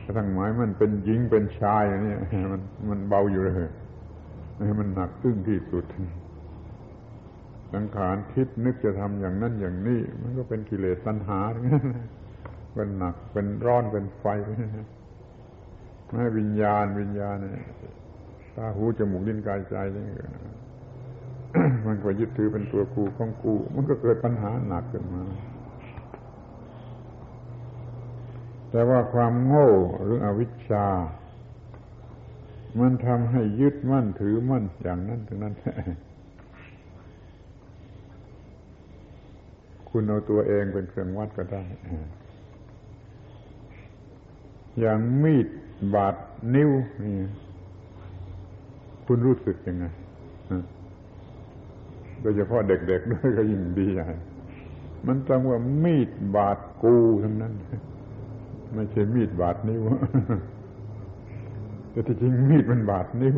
Speaker 1: กระทั่งหมายมันเป็นหญิงเป็นชายนี่มันมันเบาอยู่เลยมันหนักตึ้งที่สุดสังขารคิดนึกจะทำอย่างนั้นอย่างนี้ มันก็เป็นกิเลสตัณหาทั้งนั้น เป็นหนัก เป็นร้อนเป็นไฟไม่วิญญาณวิญญาณตาหูจมูกลิ้นกายใจนี่มันก็ยึดถือเป็นตัวกูของกู มันก็เกิดปัญหาหนักขึ้นมา แต่ว่าความโง่หรืออวิชชา มันทำให้ยึดมั่นถือมั่นอย่างนั้นถึงนั้นคุณเอาตัวเองเป็นเครื่องวัดก็ได้ อย่างมีดบาดนิ้วนี่คุณรู้สึกยังไงโดยเฉพาะเด็กๆด้วยก็ยิ่งดีใหญ่มันต้องว่ามีดบาดกูทั้งนั้น ไม่ใช่มีดบาดนิ้วแต่ที่จริงมีดมันบาดนิ้ว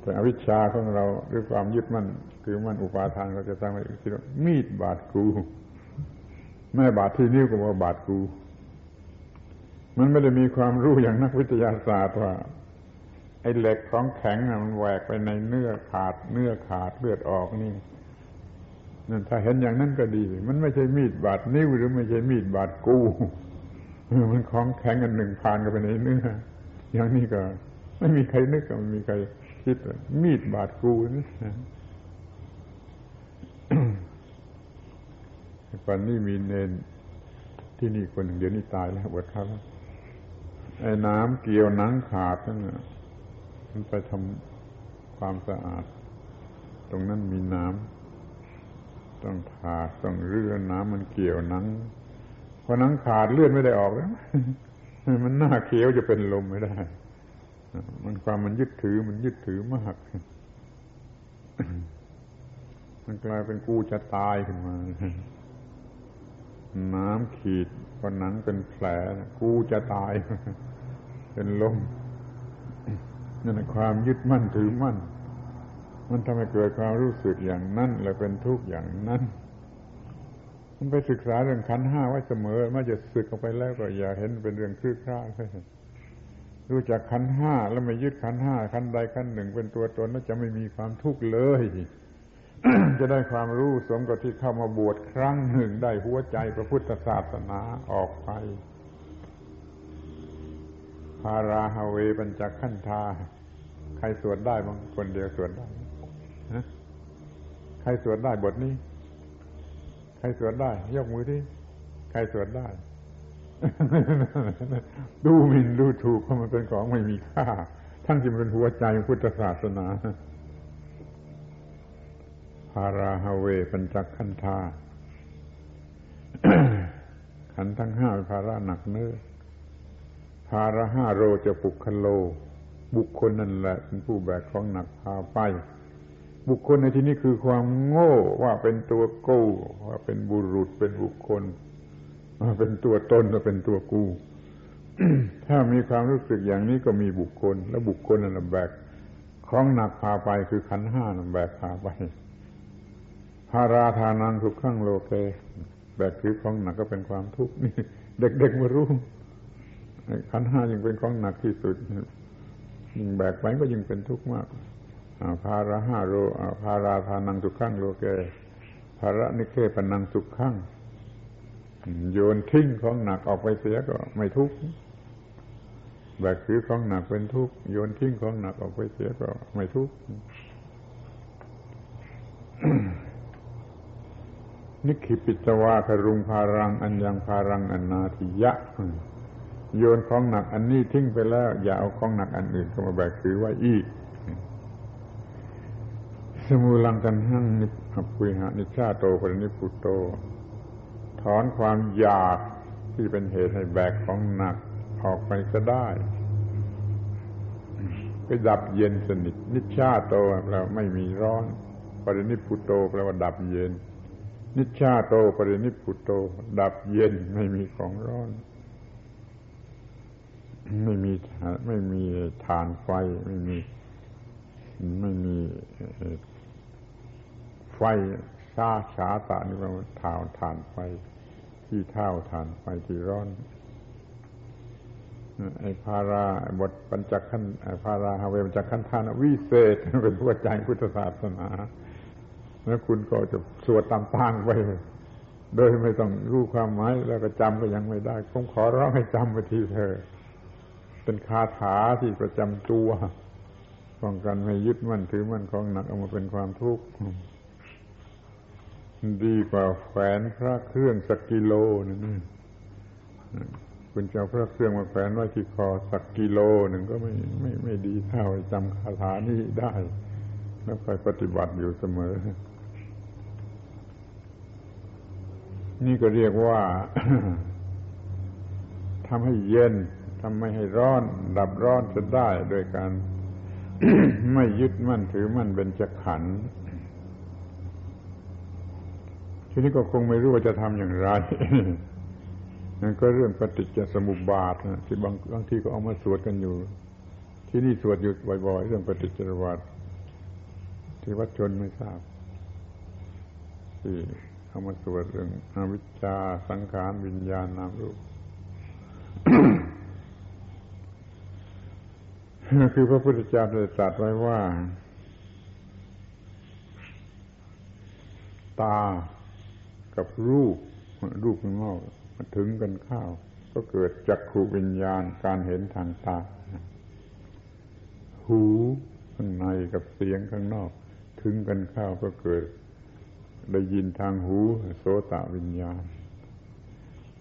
Speaker 1: แต่อวิชชาของเราหรือความยึดมั่นคือมันอุปาทานเราจะตั้งไว้คิดว่ามีดบาดกูแม่บาดที่นิ้วก็ว่าบาดกู มันไม่ได้มีความรู้อย่างนักวิทยาศาสตร์ว่าไอ้เหล็กของแข็งมันแหวกไปในเนื้อขาด เนื้อขาดเลือดออกนี่นั่นถ้าเห็นอย่างนั้นก็ดี มันไม่ใช่มีดบาดนิ้วหรือไม่ใช่มีดบาดกูมันของแข็งอันหนึ่งผ่านกันไปในเนื้ออย่างนี้ก็ ไม่มีใครนึกไม่มีใครคิดมีดบาดกูนี่ก่อนนี้มีเนนที่นี่คนหนึ่งเดี๋ยวนี้ตายแล้วบวชเขาแล้ว ไอ้น้ำเกี่ยวหนังขาดนั่นมันไปทำความสะอาด ตรงนั้นมีน้ำต้องขาต้องเลื่อนน้ำมันเกี่ยวหนังพอหนังขาดเลื่อนไม่ได้ออกแล้วมันหน้าเขียวจะเป็นลมไม่ได้ มันความมันยึดถือมันยึดถือมาก มันกลายเป็นกูจะตายขึ้นมา น้ำขีดพอหนังเป็นแผลกูจะตาย เป็นลมนั่นความยึดมั่นถือมั่น มันทำให้เกิดความรู้สึกอย่างนั้น และเป็นทุกข์อย่างนั้น มันไปศึกษาเรื่องขันห้าไว้เสมอไม่จะสึกออกไปแล้วก็อย่าเห็นเป็นเรื่องคลื่นคล้ารู้จักขันห้าแล้วไม่ยึดขันห้าขันใดขันหนึ่งเป็นตัวตนแล้วจะไม่มีความทุกข์เลย จะได้ความรู้สมกับที่เข้ามาบวชครั้งหนึ่งได้หัวใจพระพุทธศาสนาออกไปพาราฮาเวปัญจขันธา ใครสวดได้บางคนเดียวสวดได้ใครสวดได้บทนี้ ใครสวดได้ ยกมือที่ใครสวดได้ ดูหมิ่นดูถูกเพราะมันเป็นของไม่มีค่า ทั้งที่มันเป็นหัวใจพุทธศาสนาาราฮาเวปัญจขันธาขันทั้งห้าเป็นภาระหนักเนื้อภาระห้าโรจะปุคโล บุคคลนั่นแหละเป็นผู้แบกของหนักพาไป บุคคลในที่นี้คือความโง่ว่าเป็นตัวกู้ว่าเป็นบุรุษเป็นบุคคลว่าเป็นตัวตนว่าเป็นตัวกูถ้ามีความรู้สึกอย่างนี้ก็มีบุคคล แล้วบุคคลนั่นแบกของหนักพาไปคือขันห้านั่นแบกพาไป พาราธานังทุกขังโลเกแบกถือของหนักก็เป็นความทุกข์นี่ เด็กๆมารู้ขันห้ายังเป็นของหนักที่สุดยิ่งแบกไปก็ยิ่งเป็นทุกข์มากภาระห้าโลภาราทานังสุขังโลเกภาระนิเคปนังสุขังโยนทิ้งของหนักออกไปเสียก็ไม่ทุกข์แบกถือของหนักเป็นทุกข์โยนทิ้งของหนักออกไปเสียก็ไม่ทุกข์ นิคิปิตวาครุงพารัง อัญญังพารังอันนาทิยะ โยนของหนักอันนี้ทิ้งไปแล้ว อย่าเอาของหนักอันอื่นเข้ามาแบกถือไว้อีก สมูลังกันหั่งนิพุยหานิชาโตปรนิพุโต ถอนความอยากที่เป็นเหตุให้แบกของหนักออกไปก็ได้ไปดับเย็นสนิทนิชาโตแปลว่าไม่มีร้อนปรินิพุโตแปลว่าดับเย็น นิชาโตปรินิพุโต ดับเย็นไม่มีของร้อน ไม่มีไม่มีฐานไฟ ไม่มี ไม่มีไฟชาชาตานี่ว่าถ่านฐานไฟ ที่เท่าฐานไฟที่ร้อนไอ้พาราบทปัญจขันพาราฮาเวปัญจขันธานวิเศษเป็นผู้ใจพุทธศาสนา แล้วคุณก็จะสวดตามทางไป โดยไม่ต้องรู้ความหมายแล้วก็จำก็ยังไม่ได้ผมขอร้องให้จำไปทีเธอ เป็นคาถาที่ประจำตัวป้องกันไม่ยึดมั่นถือมั่นของหนักเอามาเป็นความทุกข์ดีกว่าแขวนพระเครื่องสักกิโลนึงคุณจะพระเครื่องมาแขวนไว้ที่คอสักกิโลหนึ่งก็ไม่ไม่ไม่ดีเท่าจำคาถานี้ได้ แล้วคอยปฏิบัติอยู่เสมอ นี่ก็เรียกว่าทำให้เย็นทำไม่ให้ร้อน ดับร้อนจะได้โดยการ ไม่ยึดมั่นถือมั่นเป็นจักขันทีนี้ก็คงไม่รู้ว่าจะทำอย่างไรนั่นก็เรื่องปฏิจจสมุปบาทนะที่บางบางทีก็เอามาสวดกันอยู่ ที่นี่สวดอยู่บ่อยๆ เรื่องปฏิจจสมุปบาทที่วัดชนไม่ทราบที่ เอามาสวดเรื่องอวิชชาสังขารวิญญาณนามรูปคือพระพุทธเจ้าได้ตรัสไว้ว่า ตากับรูป รูปข้างนอกมาถึงกันข้าว ก็เกิดจักขูวิญญาณการเห็นทางตา หูข้างในกับเสียงข้างนอก ถึงกันข้าวก็เกิด ได้ยินทางหู โสตวิญญาณ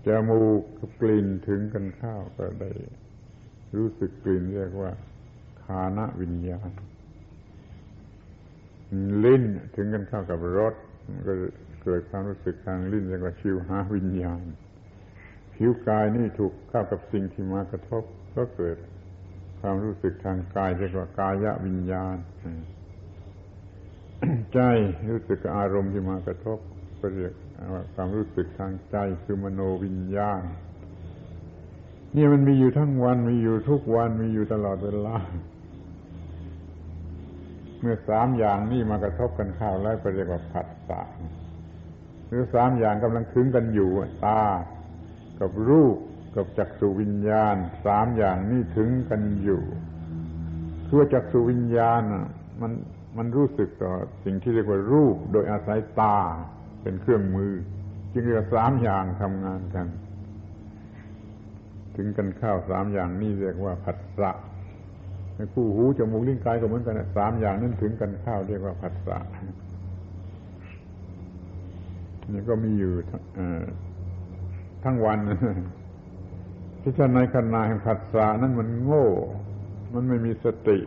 Speaker 1: จมูกกลิ่นถึงกันข้าวก็ได้ รู้สึกกลิ่นเรียกว่าคานะวิญญาณ ลิ้นถึงกันข้าวกับรสก็เกิดความรู้สึกทางลิ้นเรียกว่าชิวหาวิญญาณ ผิวกายนี่ถูกเข้ากับสิ่งที่มากระทบก็เกิดความรู้สึกทางกายเรียกว่ากายวิญญาณ ใจรู้สึกอารมณ์ที่มากระทบก็เรียกความรู้สึกทางใจคือมโนวิญญาณนี่มันมีอยู่ทั้งวันมีอยู่ทุกวันมีอยู่ตลอดเวลา เมื่อสามอย่างนี่มากระทบกันเข้าแล้วก็เรียกว่าผัสสะหรือสามอย่างกำลังคึงกันอยู่ตา กับรูปกับจักสุวิญญาณสามอย่างนี่ถึงกันอยู่คือจักสุวิญญาณมัน มันรู้สึกต่อสิ่งที่เรียกว่ารูป โดยอาศัยตาเป็นเครื่องมือ จึงเรียกสามอย่างทำงานกัน ถึงกันข้าวสามอย่างนี่เรียกว่าผัสสะในคู่หูจมูกลิ้นกายก็เหมือนกันสามอย่างนั้นถึงกันข้าวเรียกว่าผัสสะนี่ก็มีอยู่ทั้งวันที่ท่านในขณะแห่งผัสสะนั้นมันโง่ มันไม่มีสติ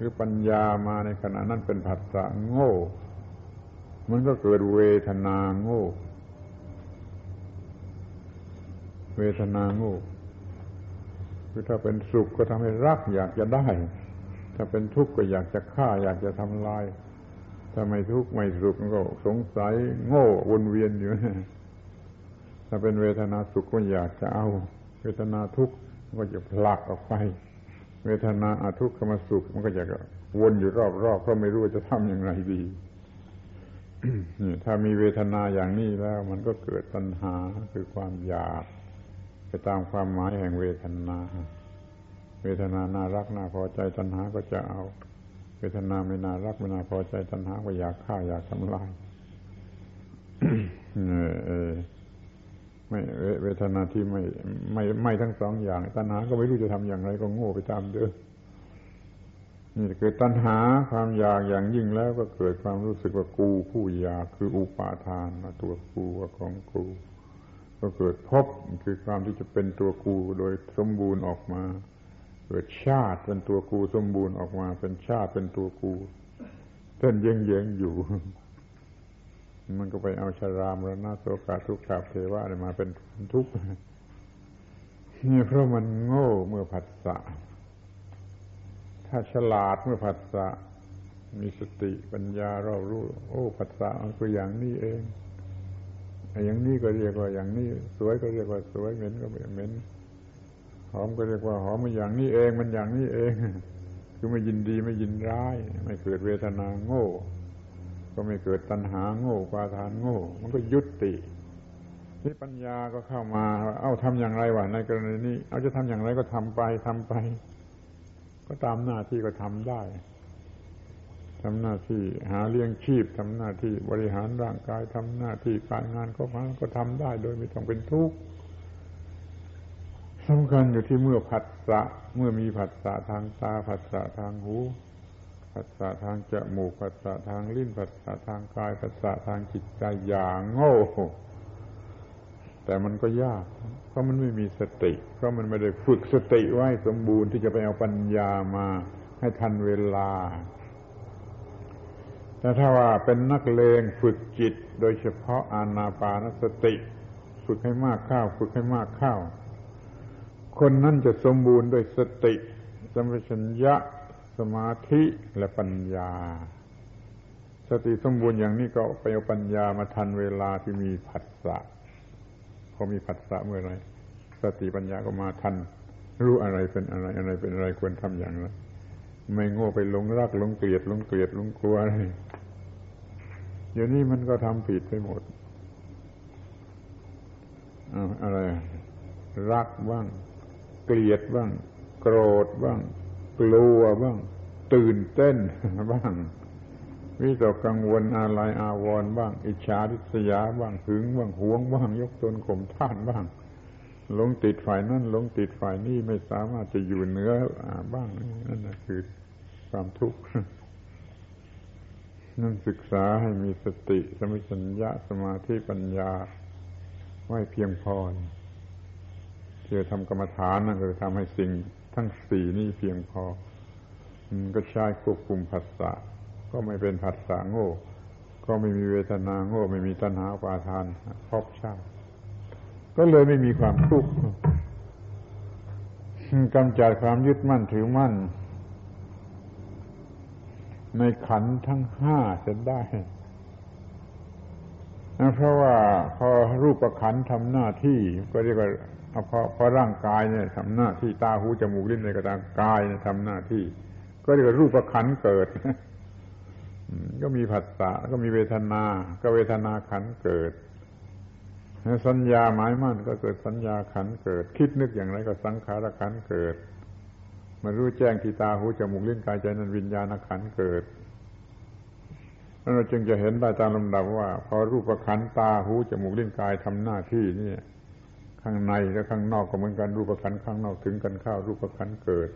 Speaker 1: รือปัญญามาในขณะนั้นเป็นผัสสะโง่ มันก็เกิดเวทนาโง่ เวทนาโง่คือถ้าเป็นสุขก็ทำให้รักอยากจะได้ ถ้าเป็นทุกข์ก็อยากจะฆ่า อยากจะทำลาย ถ้าไม่ทุกข์ไม่สุขก็สงสัยโง่วนเวียนอยู่ถ้าเป็นเวทนาสุขก็อยากจะเอา เวทนาทุกข์ก็จะผลักออกไป เวทนาอาทุกขมสุข มันก็จะวนอยู่รอบๆเพราะไม่รู้จะทำอย่างไรดีนี่ถ้ามีเวทนาอย่างนี้แล้ว มันก็เกิดตัณหาคือความอยากไปตามความหมายแห่งเวทนา เวทนาน่ารักน่าพอใจตัณหาก็จะเอา เวทนาไม่น่ารักไม่น่าพอใจตัณหาก็อยากฆ่าอยากทำลาย ไม่เวทนาที่ไม่ไม่ไม่ทั้งสองอย่าง ตัณหาก็ไม่รู้จะทำอย่างไรก็โง่ไปตามเดิมนี่เกิดตัณหาความอยากอย่างยิ่งแล้วก็เกิดความรู้สึกว่ากูผู้อยากคืออุปาทานมาตัวกูว่าของกู ก็เกิดพบคือความที่จะเป็นตัวกูโดยสมบูรณ์ออกมา เกิดชาติเป็นตัวกูสมบูรณ์ออกมา เป็นชาติเป็นตัวกูเต้นเย้งเย้งอยู่ มันก็ไปเอาชารามรณะโสกาทุกขาเทวะมาเป็นทุกข์นี่เพราะมันโง่เมื่อผัสสะ ถ้าฉลาดเมื่อผัสสะ มีสติปัญญารอบรู้ โอ้ผัสสะมันคืออย่างนี้เองอย่างนี้ก็เรียกว่าอย่างนี้ สวยก็เรียกว่าสวยเหม็นก็เหม็นหอมก็เรียกว่าหอมมันอย่างนี้เองมันอย่างนี้เอง คือไม่ยินดีไม่ยินร้าย ไม่เกิดเวทนาโง่ ก็ไม่เกิดตัณหาโง่ปาทานโง่ มันก็ยุตินี่ปัญญาก็เข้ามา เอ้าทำอย่างไรวะในกรณีนี้ เอาจะทำอย่างไรก็ทำไปทำไป ก็ตามหน้าที่ก็ทำได้ทำหน้าที่หาเลี้ยงชีพทำหน้าที่บริหารร่างกายทำหน้าที่การงานก็มาก็ทำได้ โดยไม่ต้องเป็นทุกข์สำคัญอยู่ที่เมื่อผัสสะเมื่อมีผัสสะทางตาผัสสะทางหู ผัสสะทางจมูกผัสสะทางลิ้นผัสสะทางกายผัสสะทางจิตใจอย่างโง่ แต่มันก็ยากเพราะมันไม่มีสติ เพราะมันไม่ได้ฝึกสติไว้สมบูรณ์ที่จะไปเอาปัญญามาให้ทันเวลา แต่ถ้าว่าเป็นนักเลงฝึกจิต โดยเฉพาะอานาปานสติ ฝึกให้มากข้าว ฝึกให้มากข้าว คนนั้นจะสมบูรณ์ด้วยสติสมัชัญญะ สมาธิและปัญญา สติสมบูรณ์อย่างนี้ก็ไปเอาปัญญามาทันเวลาที่มีผัสสะพอมีผัสสะเมื่อไรสติปัญญาก็มาทัน รู้อะไรเป็นอะไรอะไรเป็นอะไรควรทำอย่างไรไม่โง่ไปหลงรักหลงเกลียดหลงเกลียดหลงกลัวอะไรเดี๋ยวนี้มันก็ทำผิดไปหมดอะไร รักบ้าง เกลียดบ้าง โกรธบ้าง กลัวบ้าง ตื่นเต้นบ้าง วิตกกังวลอะไรอาวรบ้าง อิจฉาริษยาบ้างหึงบ้างหวงบ้าง ยกตนข่มท่านบ้างหลงติดฝ่ายนั่นหลงติดฝ่ายนี้ไม่สามารถจะอยู่เหนือบ้างนั่นคือความทุกข์นั่นศึกษาให้มีสติสมิสัญญาสมาธิปัญญาไว้เพียงพอที่จะทำกรรมฐานนั่นคือทำให้สิ่งทั้งสี่นี้เพียงพอ ก็ใช้ควบคุมภาษาก็ไม่เป็นผัสสะโง่ ก็ไม่มีเวทนาโง่ ไม่มีตัณหาปาทานพบชาติก็เลยไม่มีความทุกข์กำจัดความยึดมั่นถือมั่น ในขันทั้งห้าเสร็จได้เพราะว่าพอรูปขันทำหน้าที่ ก็เรียกว่าพอพอร่างกายเนี่ยทำหน้าที่ตาหูจมูกลิ้นในกระดางกายเนี่ยทำหน้าที่ ก็เรียกว่ารูปขันเกิดก็มีผัสสะก็มีเวทนา ก็เวทนาขันเกิดสัญญาหมายมั่นก็เกิดสัญญาขันเกิด คิดนึกอย่างไรก็สังขารขันเกิดมารู้แจ้งที่ตาหูจมูกลิ้นกายใจนั้นวิญญาณขันเกิดนั่นเราจึงจะเห็นได้ตามลำดับว่า พอรูปขันตาหูจมูกลิ้นกายทำหน้าที่นี่ข้างในและข้างนอกก็เหมือนกันรูปขันข้างนอกถึงกันข้าวรูปขันเกิด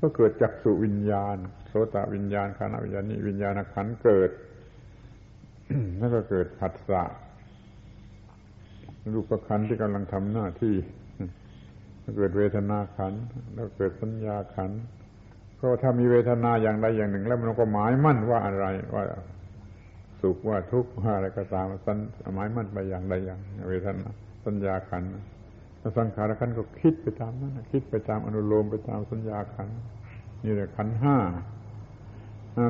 Speaker 1: ก็เกิดจากสุวิญญาณ โสตวิญญาณคานาวิญญาณนิวิญญาณขันเกิดแล้วก็เกิดผัสสะรูปขันที่กำลังทำหน้าที่เกิดเวทนาขันแล้วเกิดสัญญาขันเพราะถ้ามีเวทนาอย่างใดอย่างหนึ่ง แล้วมันก็หมายมั่นว่าอะไรว่าสุขว่าทุกข์ว่าอะไรก็ตามสันหมายมั่นไปอย่างใดอย่าง เวทนาสัญญาขัน สังขารขันก็คิดไปตามนั้นคิดไปตามอนุโลมไปตามสัญญาขันนี่แหละขันห้า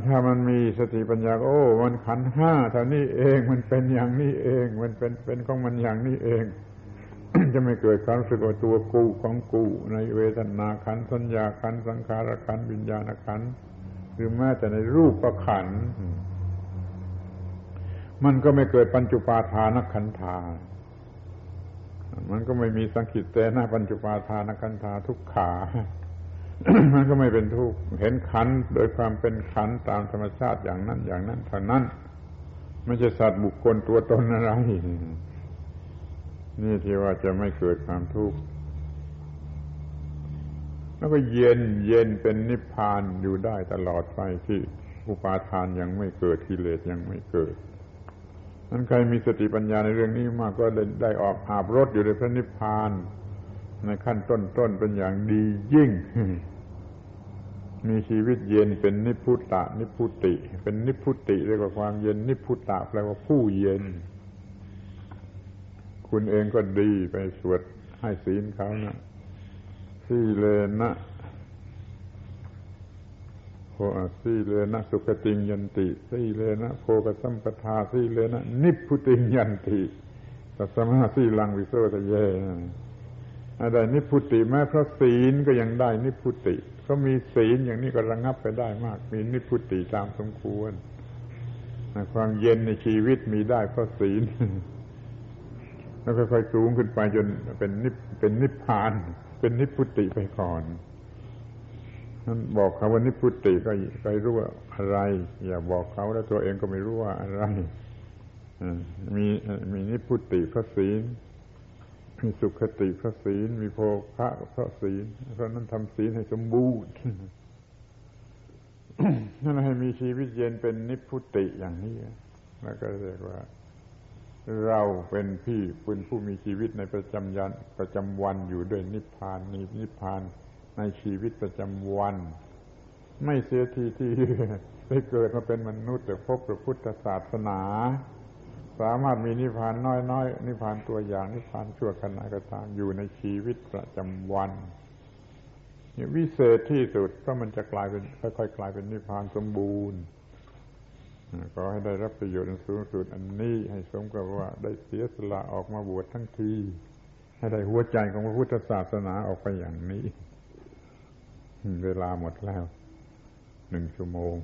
Speaker 1: ถ้ามันมีสติปัญญาโอ้มันขันห้าเท่านี้เองมันเป็นอย่างนี้เอง มันเป็นเป็นของมันอย่างนี้เอง จะไม่เกิดความรู้สึกว่าตัวกูของกูในเวทนาขันสัญญาขันสังขารขันวิญญาณขันหรือแม้แต่ในรูปประขันมันก็ไม่เกิดปัญจุปาทานขันธา มันก็ไม่มีสังขิตแต่หน้าปัญจุปาทานขันธาทุกขา มันก็ไม่เป็นทุกข์เห็นขันโดยความเป็นขันตามธรรมชาติอย่างนั้น อย่างนั้นเท่านั้นไม่ใช่สัตว์บุคคลตัวตนอะไร นี่ที่ว่าจะไม่เกิดความทุกข์แล้วก็เย็นเย็นเป็นนิพพานอยู่ได้ตลอดไปที่อุปาทานยังไม่เกิดกิเลสยังไม่เกิด นั้นใครมีสติปัญญาในเรื่องนี้มากก็ได้ออกหาบรถอยู่ในพระนิพพาน ในขั้นต้นๆเป็นอย่างดียิ่ง มีชีวิตเย็นเป็นนิพุตะ นิพุติ เป็นนิพุติเรียกว่าความเย็นนิพุตะแปลว่าผู้เย็น คุณเองก็ดีไปสวดให้ศีลเขานะที่เลนะ โสีเลนะสุขติงยันติสีเลนะโพกสัมปทาสีเลนะนิพุติงยันติตัสมาสีลังวิโสทะเยอะไรนิพุติแม้เพราะศีลก็ยังได้นิพุติเขามีศีลอย่างนี้ก็ระงับไปได้มาก มีนิพุติตามสมควรความเย็นในชีวิตมีได้เพราะศีลแล้วค่อยๆสูงขึ้นไปจนเป็นนิพเป็นนิพพาน เป็นนิพุติไปก่อน นั้นบอกเขาว่านิพุติก็ไปรู้ว่าอะไร อย่าบอกเขาแล้วตัวเองก็ไม่รู้ว่าอะไรมีมีนิพุติพระศีลมีสุขติพระศีลมีโภคะพระศีลเพราะนั้นทำศีลให้สมบูรณ์นั่นให้มีชีวิตเย็นเป็นนิพุติอย่างนี้แล้วก็เรียกว่า เราเป็นพี่เป็นผู้มีชีวิตในประจำยันประจำวันอยู่ด้วยนิพพานนีนิพพาน ในชีวิตประจำวัน ไม่เสียทีที่ได้เกิดมาเป็นมนุษย์แต่พบพระพุทธศาสนา สามารถมีนิพพานน้อยๆนิพพานตัวอย่างนิพพานชั่วขณะก็ตามอยู่ในชีวิตประจำวันนี่วิเศษที่สุดเพราะมันจะกลายเป็นค่อยๆกลายเป็นนิพพานสมบูรณ์ก็ให้ได้รับประโยชน์สูงสุดอันนี้ให้สมกับว่าได้เสียสละออกมาบวชทั้งที ให้ได้หัวใจของพระพุทธศาสนาออกไปอย่างนี้ เวลาหมดแล้ว หนึ่งชั่วโมง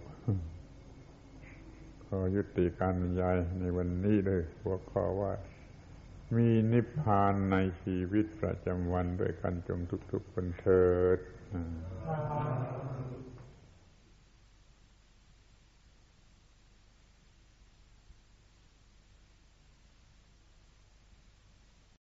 Speaker 1: ขอยุติการบรรยายในวันนี้เลยหัวข้อว่า มีนิพพานในชีวิตประจำวันด้วยกันจงทุกๆคนเถิด